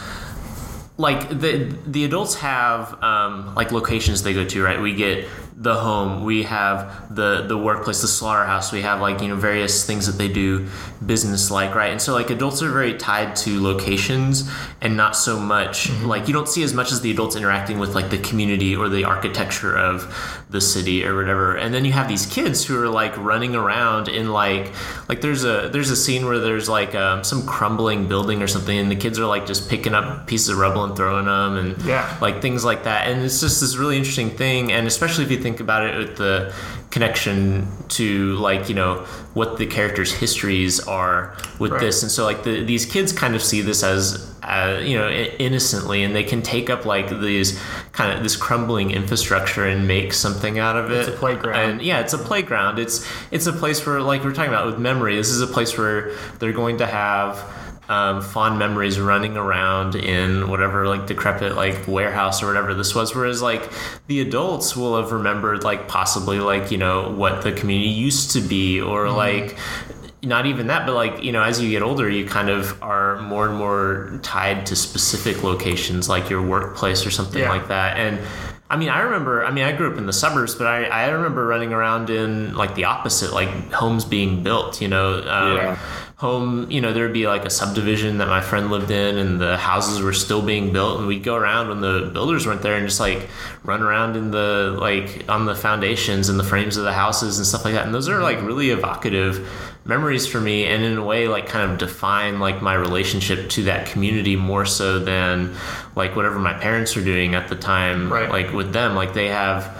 like the the adults have um, like locations they go to right we get the home. We have the the workplace the slaughterhouse. We have like you know various things that they do business like right? And so like adults are very tied to locations and not so much mm-hmm. like you don't see as much as the adults interacting with like the community or the architecture of the city or whatever. And then you have these kids who are like running around in like like there's a there's a scene where there's like um, some crumbling building or something and the kids are like just picking up pieces of rubble and throwing them and yeah. like things like that. And it's just this really interesting thing and especially if you think about it with the connection to like you know what the characters' histories are with Right. this, and so like the, these kids kind of see this as uh, you know innocently, and they can take up like these kind of this crumbling infrastructure and make something out of it. It's a playground. and yeah, it's a playground. It's it's a place where like we're talking about with memory. This is a place where they're going to have um, fond memories running around in whatever like decrepit like warehouse or whatever this was. Whereas like the adults will have remembered like possibly like you know what the community used to be or like not even that, but like you know, as you get older, you kind of are more and more tied to specific locations, like your workplace or something Yeah. like that. And I mean, I remember. I mean, I grew up in the suburbs, but I, I remember running around in like the opposite, like homes being built. You know, um, Yeah. Home. You know, there would be like a subdivision that my friend lived in, and the houses were still being built, and we'd go around when the builders weren't there, and just like run around in the like on the foundations and the frames of the houses and stuff like that. And those are like really evocative memories for me and in a way like kind of define like my relationship to that community more so than like whatever my parents were doing at the time Right. like with them like they have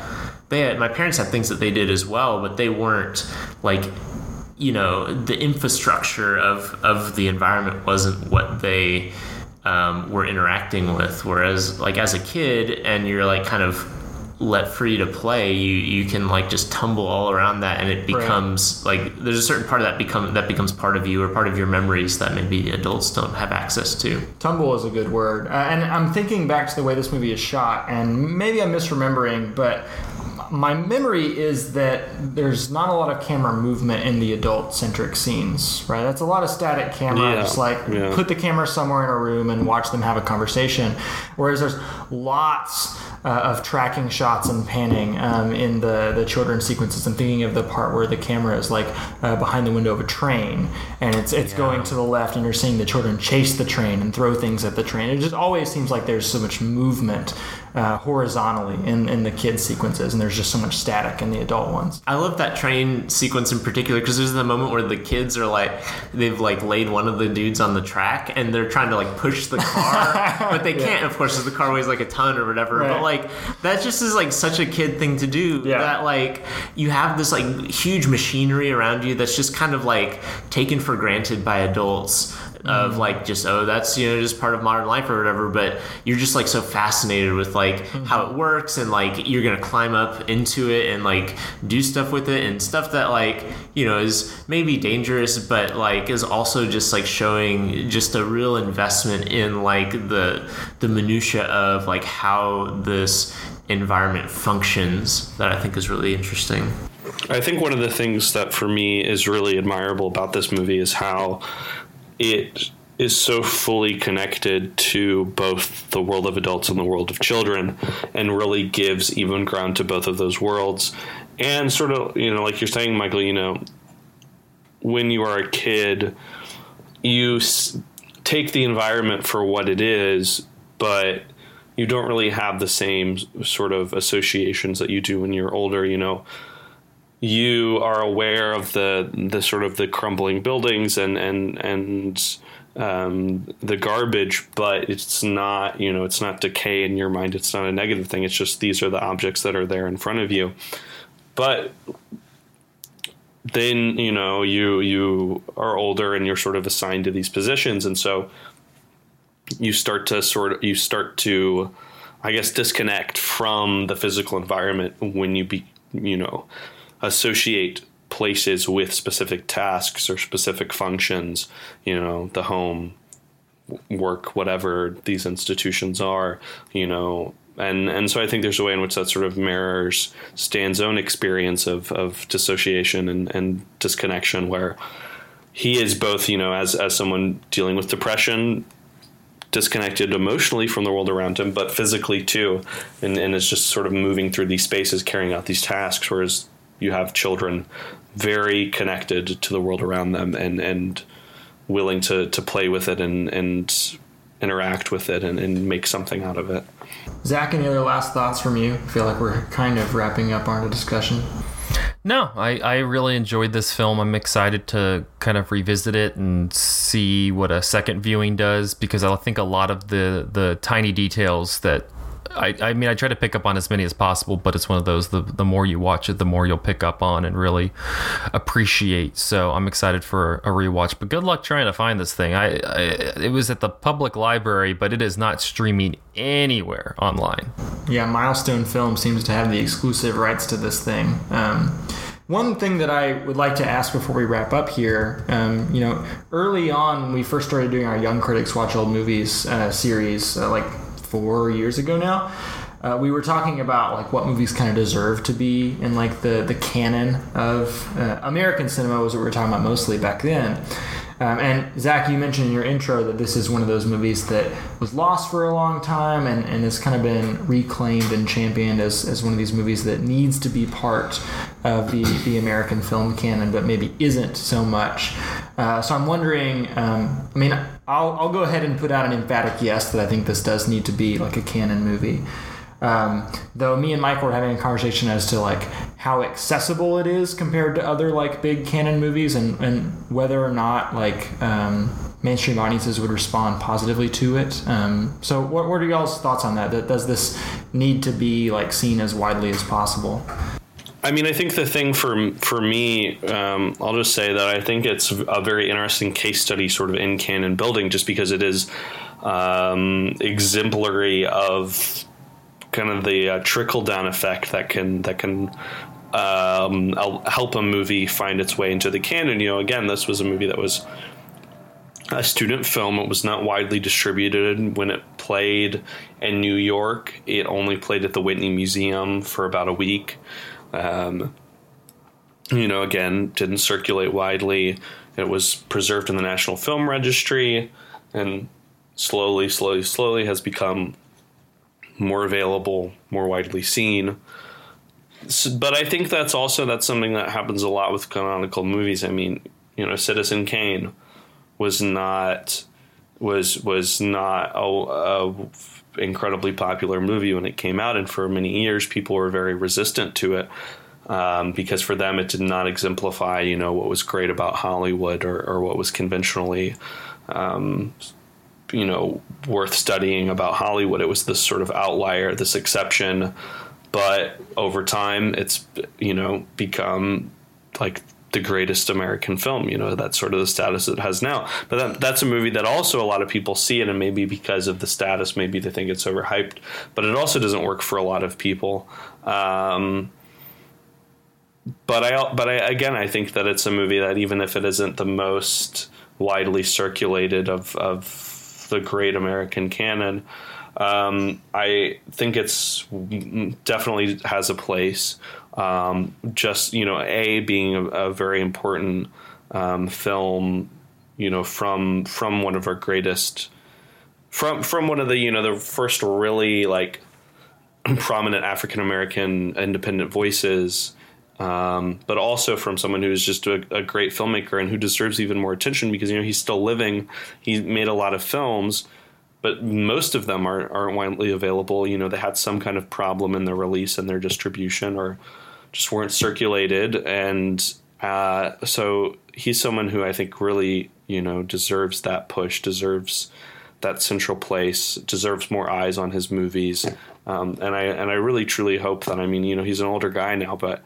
they had, my parents had things that they did as well but they weren't like you know the infrastructure of of the environment wasn't what they um, were interacting with. Whereas like as a kid and you're like kind of let free to play you you can like just tumble all around that and it becomes like there's a certain part of that become that becomes part of you or part of your memories that maybe adults don't have access to. Tumble is a good word. Uh, and I'm thinking back to the way this movie is shot, and maybe I'm misremembering, but my memory is that there's not a lot of camera movement in the adult centric scenes, right? That's a lot of static camera, Yeah, just like yeah. put the camera somewhere in a room and watch them have a conversation. Whereas there's lots uh, of tracking shots and panning um, in the, the children's sequences. I'm thinking of the part where the camera is like uh, behind the window of a train and it's it's going to the left and you're seeing the children chase the train and throw things at the train. It just always seems like there's so much movement uh, horizontally in, in the kids sequences and there's just so much static in the adult ones. I love that train sequence in particular because there's the moment where the kids are like they've like laid one of the dudes on the track and they're trying to like push the car, but they can't, of course, because the car weighs like a ton or whatever. Right. But like that just is like such a kid thing to do. Yeah. That like you have this like huge machinery around you that's just kind of like taken for granted by adults. Of mm. like just oh that's you know just part of modern life or whatever, but you're just like so fascinated with like mm-hmm. how it works and like you're gonna climb up into it and like do stuff with it and stuff that like you know is maybe dangerous but like is also just like showing just a real investment in like the the minutia of like how this environment functions that I think is really interesting. I think one of the things that for me is really admirable about this movie is how it is so fully connected to both the world of adults and the world of children and really gives even ground to both of those worlds. And sort of you know like you're saying michael you know when you are a kid you s- take the environment for what it is but you don't really have the same sort of associations that you do when you're older you know you are aware of the the sort of the crumbling buildings and and and um, the garbage, but it's not you know it's not decay in your mind. It's not a negative thing. It's just these are the objects that are there in front of you. But then you know you you are older and you're sort of assigned to these positions, and so you start to sort of you start to I guess disconnect from the physical environment when you be you know associate places with specific tasks or specific functions, you know, the home, work, whatever these institutions are, you know, and and so I think there's a way in which that sort of mirrors Stan's own experience of of dissociation and, and disconnection, where he is both, you know, as as someone dealing with depression, disconnected emotionally from the world around him, but physically too, and, and is just sort of moving through these spaces, carrying out these tasks. Whereas you have children very connected to the world around them and and willing to to play with it and and interact with it and, and make something out of it. Zach, any other last thoughts from you? I feel like we're kind of wrapping up our discussion. No, I, I really enjoyed this film. I'm excited to kind of revisit it and see what a second viewing does because I think a lot of the, the tiny details that I, I mean, I try to pick up on as many as possible, but it's one of those the the more you watch it, the more you'll pick up on and really appreciate. So I'm excited for a rewatch. But good luck trying to find this thing. I, I it was at the public library, but it is not streaming anywhere online. Yeah, Milestone Film seems to have the exclusive rights to this thing. Um, one thing that I would like to ask before we wrap up here, um, you know, early on when we first started doing our Young Critics Watch Old Movies uh, series, uh, like four years ago now, uh, we were talking about like what movies kind of deserve to be in like the the canon of uh, American cinema was what we were talking about mostly back then. Um, and Zach, you mentioned in your intro that this is one of those movies that was lost for a long time and, and has kind of been reclaimed and championed as, as one of these movies that needs to be part of the, the American film canon, but maybe isn't so much. Uh, so I'm wondering, um, I mean, I'll, I'll go ahead and put out an emphatic yes that I think this does need to be like a canon movie. Um, though me and Mike were having a conversation as to like how accessible it is compared to other like big canon movies and, and whether or not like um, mainstream audiences would respond positively to it. Um, so what, what are y'all's thoughts on that? that? Does this need to be like seen as widely as possible? I mean, I think the thing for for me, um, I'll just say that I think it's a very interesting case study, sort of in canon building, just because it is um, exemplary of kind of the uh, trickle down effect that can that can um, help a movie find its way into the canon. You know, again, this was a movie that was a student film. It was not widely distributed when it played in New York. It only played at the Whitney Museum for about a week. Um, you know, again, didn't circulate widely. It was preserved in the National Film Registry and slowly, slowly, slowly has become more available, more widely seen. So, but I think that's also that's something that happens a lot with canonical movies. I mean, you know, Citizen Kane was not was was not a, a incredibly popular movie when it came out, and for many years people were very resistant to it um, because for them it did not exemplify, you know, what was great about Hollywood or, or what was conventionally um, you know worth studying about Hollywood. It was this sort of outlier, this exception, but over time, it's you know become like the greatest American film. You know that's sort of the status it has now. But that, that's a movie that also a lot of people see it, and maybe because of the status, maybe they think it's overhyped. But it also doesn't work for a lot of people. Um, but I, but I, again, I think that it's a movie that even if it isn't the most widely circulated of, of the great American canon. Um, I think it's definitely has a place. Um, just you know, a being a, a very important um, film, you know, from from one of our greatest, from from one of the you know the first really like prominent African American independent voices um, but also from someone who's just a, a, great filmmaker and who deserves even more attention because you know he's still living. He made a lot of films, but most of them aren't, aren't widely available. You know, they had some kind of problem in their release and their distribution, or just weren't circulated. And uh, so he's someone who I think really you know deserves that push, deserves that central place, deserves more eyes on his movies. Um, and I and I really truly hope that I mean you know he's an older guy now, but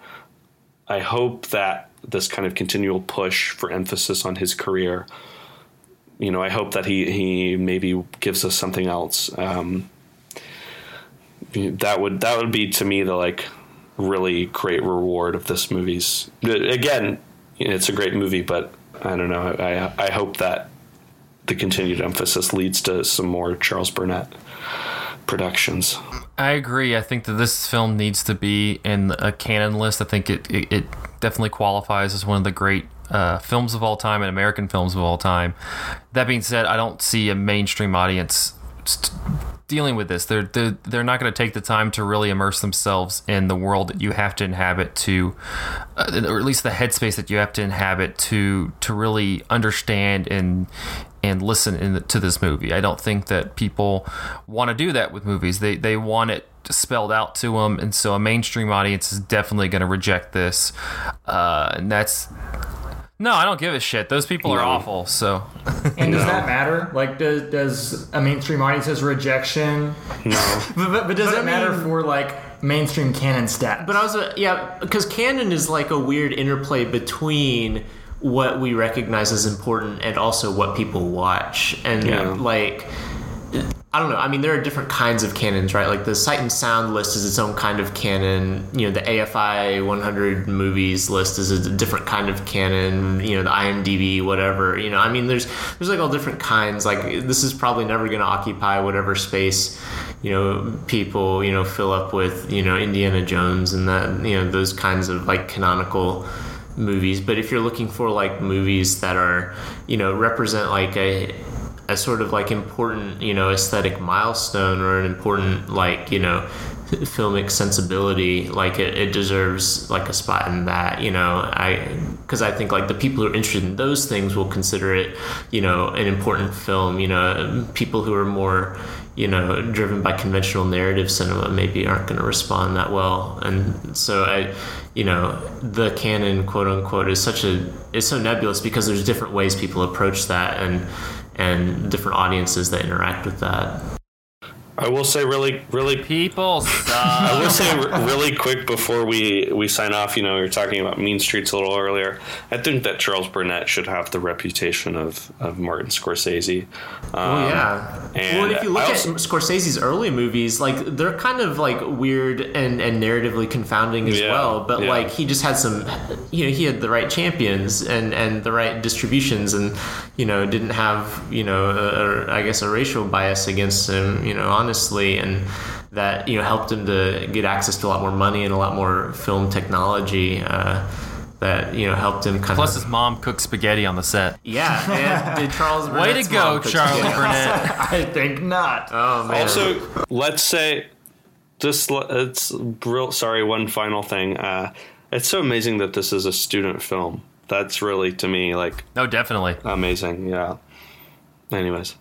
I hope that this kind of continual push for emphasis on his career, you know, I hope that he he maybe gives us something else. Um, that would that would be to me the like really great reward of this movie's. Again, it's a great movie, but I don't know. I I hope that the continued emphasis leads to some more Charles Burnett productions. I agree. I think that this film needs to be in a canon list. I think it, it, it definitely qualifies as one of the great uh, films of all time and American films of all time. That being said, I don't see a mainstream audience st- dealing with this. They're they're, they're not going to take the time to really immerse themselves in the world that you have to inhabit to, uh, or at least the headspace that you have to inhabit to to really understand and and listen in, to this movie. I don't think that people want to do that with movies. They they want it spelled out to them, and so a mainstream audience is definitely going to reject this, uh, and that's No, I don't give a shit. Those people are awful. So And does No. that matter? Like, does does a mainstream audience's rejection? No. But, but, but does But it I matter mean- for like mainstream canon stats? But I was, uh, yeah, because canon is like a weird interplay between what we recognize as important and also what people watch. And Yeah. like, I don't know. I mean, there are different kinds of canons, right? Like the Sight and Sound list is its own kind of canon. You know, the AFI 100 movies list is a different kind of canon. You know, the IMDb, whatever. You know, I mean, there's there's like all different kinds. Like this is probably never going to occupy whatever space you know people you know fill up with you know Indiana Jones and that you know those kinds of like canonical movies. But if you're looking for like movies that are you know represent like a a sort of like important you know aesthetic milestone or an important like you know filmic sensibility like it, it deserves like a spot in that you know i because i think like the people who are interested in those things will consider it you know an important film you know people who are more you know driven by conventional narrative cinema maybe aren't going to respond that well. And so i you know the canon quote unquote is such a is so nebulous because there's different ways people approach that and and different audiences that interact with that I will say really, really people stop. I will say really quick before we, we sign off, you know, we were talking about Mean Streets a little earlier. I think that Charles Burnett should have the reputation of, of Martin Scorsese. Um, Oh yeah. and well, if you look I at Scorsese's early movies, like they're kind of like weird and, and narratively confounding as Yeah, well. But yeah. like he just had some, you know, he had the right champions and and the right distributions, and you know didn't have you know a, a, I guess a racial bias against him. You know, honestly, and that you know helped him to get access to a lot more money and a lot more film technology. Uh, that you know helped him kind Plus, of his mom cooked spaghetti on the set. yeah. And did Charles Way to go, mom Charlie? Burnett. I think not. Oh man. Also, let's say just it's real. Sorry, one final thing. Uh, it's so amazing that this is a student film. That's really to me like No, definitely. amazing. Yeah. Anyways,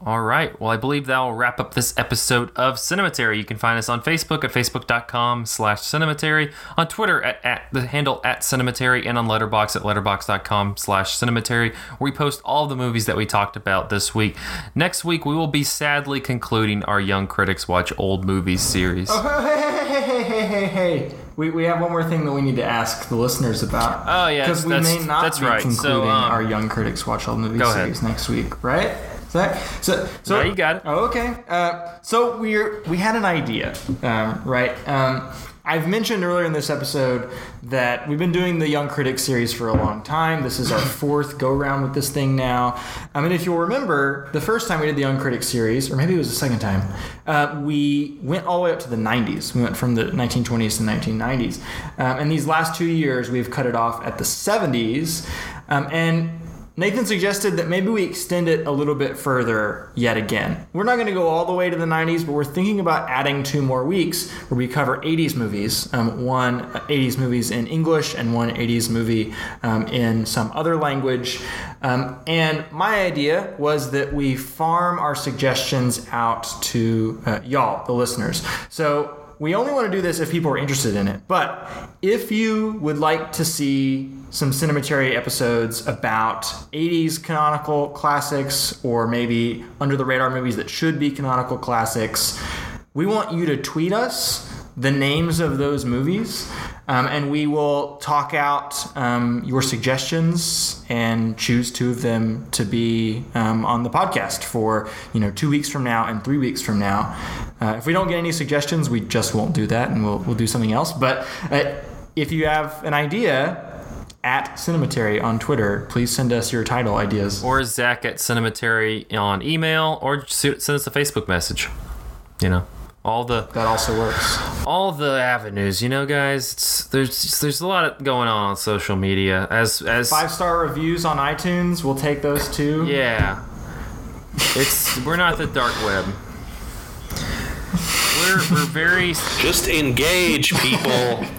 All right. Well, I believe that will wrap up this episode of Cinematary. You can find us on Facebook at facebook.com slash cinematary, on Twitter at, at the handle at cinematary, and on Letterboxd at letterboxd.com slash cinematary, where we post all the movies that we talked about this week. Next week, we will be sadly concluding our Young Critics Watch Old Movies series. Hey, hey, hey, hey, hey, hey. We, we have one more thing that we need to ask the listeners about. Oh, yeah. Because we that's- may not that's be right. So, concluding um, our Young Critics Watch All Movies series next week, right? That, so, so, No, you got it. Oh, okay. Uh, so we're we had an idea, um, right? Um, I've mentioned earlier in this episode that we've been doing the Young Critics series for a long time. This is our fourth go round with this thing now. I mean, if you'll remember, the first time we did the Young Critics series, or maybe it was the second time, uh, we went all the way up to the 90s. We went from the 1920s to 1990s. Um, and these last two years, we've cut it off at the 70s. Um, and Nathan suggested that maybe we extend it a little bit further yet again. We're not going to go all the way to the 90s, but we're thinking about adding two more weeks where we cover 80s movies. Um, one uh, 80s movies in English and one 80s movie um, in some other language. Um, and my idea was that we farm our suggestions out to uh, y'all, the listeners. So we only want to do this if people are interested in it. But if you would like to see some Cinematary episodes about 80s canonical classics or maybe under the radar movies that should be canonical classics, we want you to tweet us the names of those movies. Um, and we will talk out um, your suggestions and choose two of them to be um, on the podcast for you know two weeks from now and three weeks from now. Uh, if we don't get any suggestions, we just won't do that, and we'll we'll do something else. But uh, if you have an idea. At Cinematary on Twitter, please send us your title ideas. Or Zach at Cinematary on email, or send us a Facebook message. You know, all the That also works. all the avenues. You know, guys, it's, there's there's a lot going on on social media. As as Five star reviews on iTunes, we'll take those too. yeah, it's we're not the dark web. We're we're very just engage, people.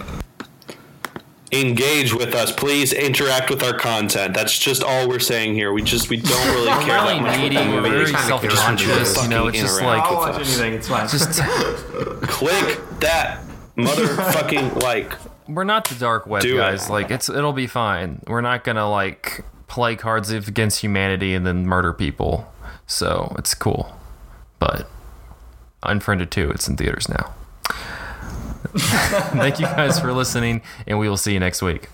engage with us. Please interact with our content. That's just all we're saying here. We just we don't really care really that much. Needy, we're very self-conscious. You know, it's just like I'll watch anything. It's fine. Just click that motherfucking like. We're not the dark web Do guys. It. Like it's it'll be fine. We're not gonna like play cards against humanity and then murder people. So it's cool, but. Unfriended too. it's in theaters now. Thank you guys for listening, and we will see you next week.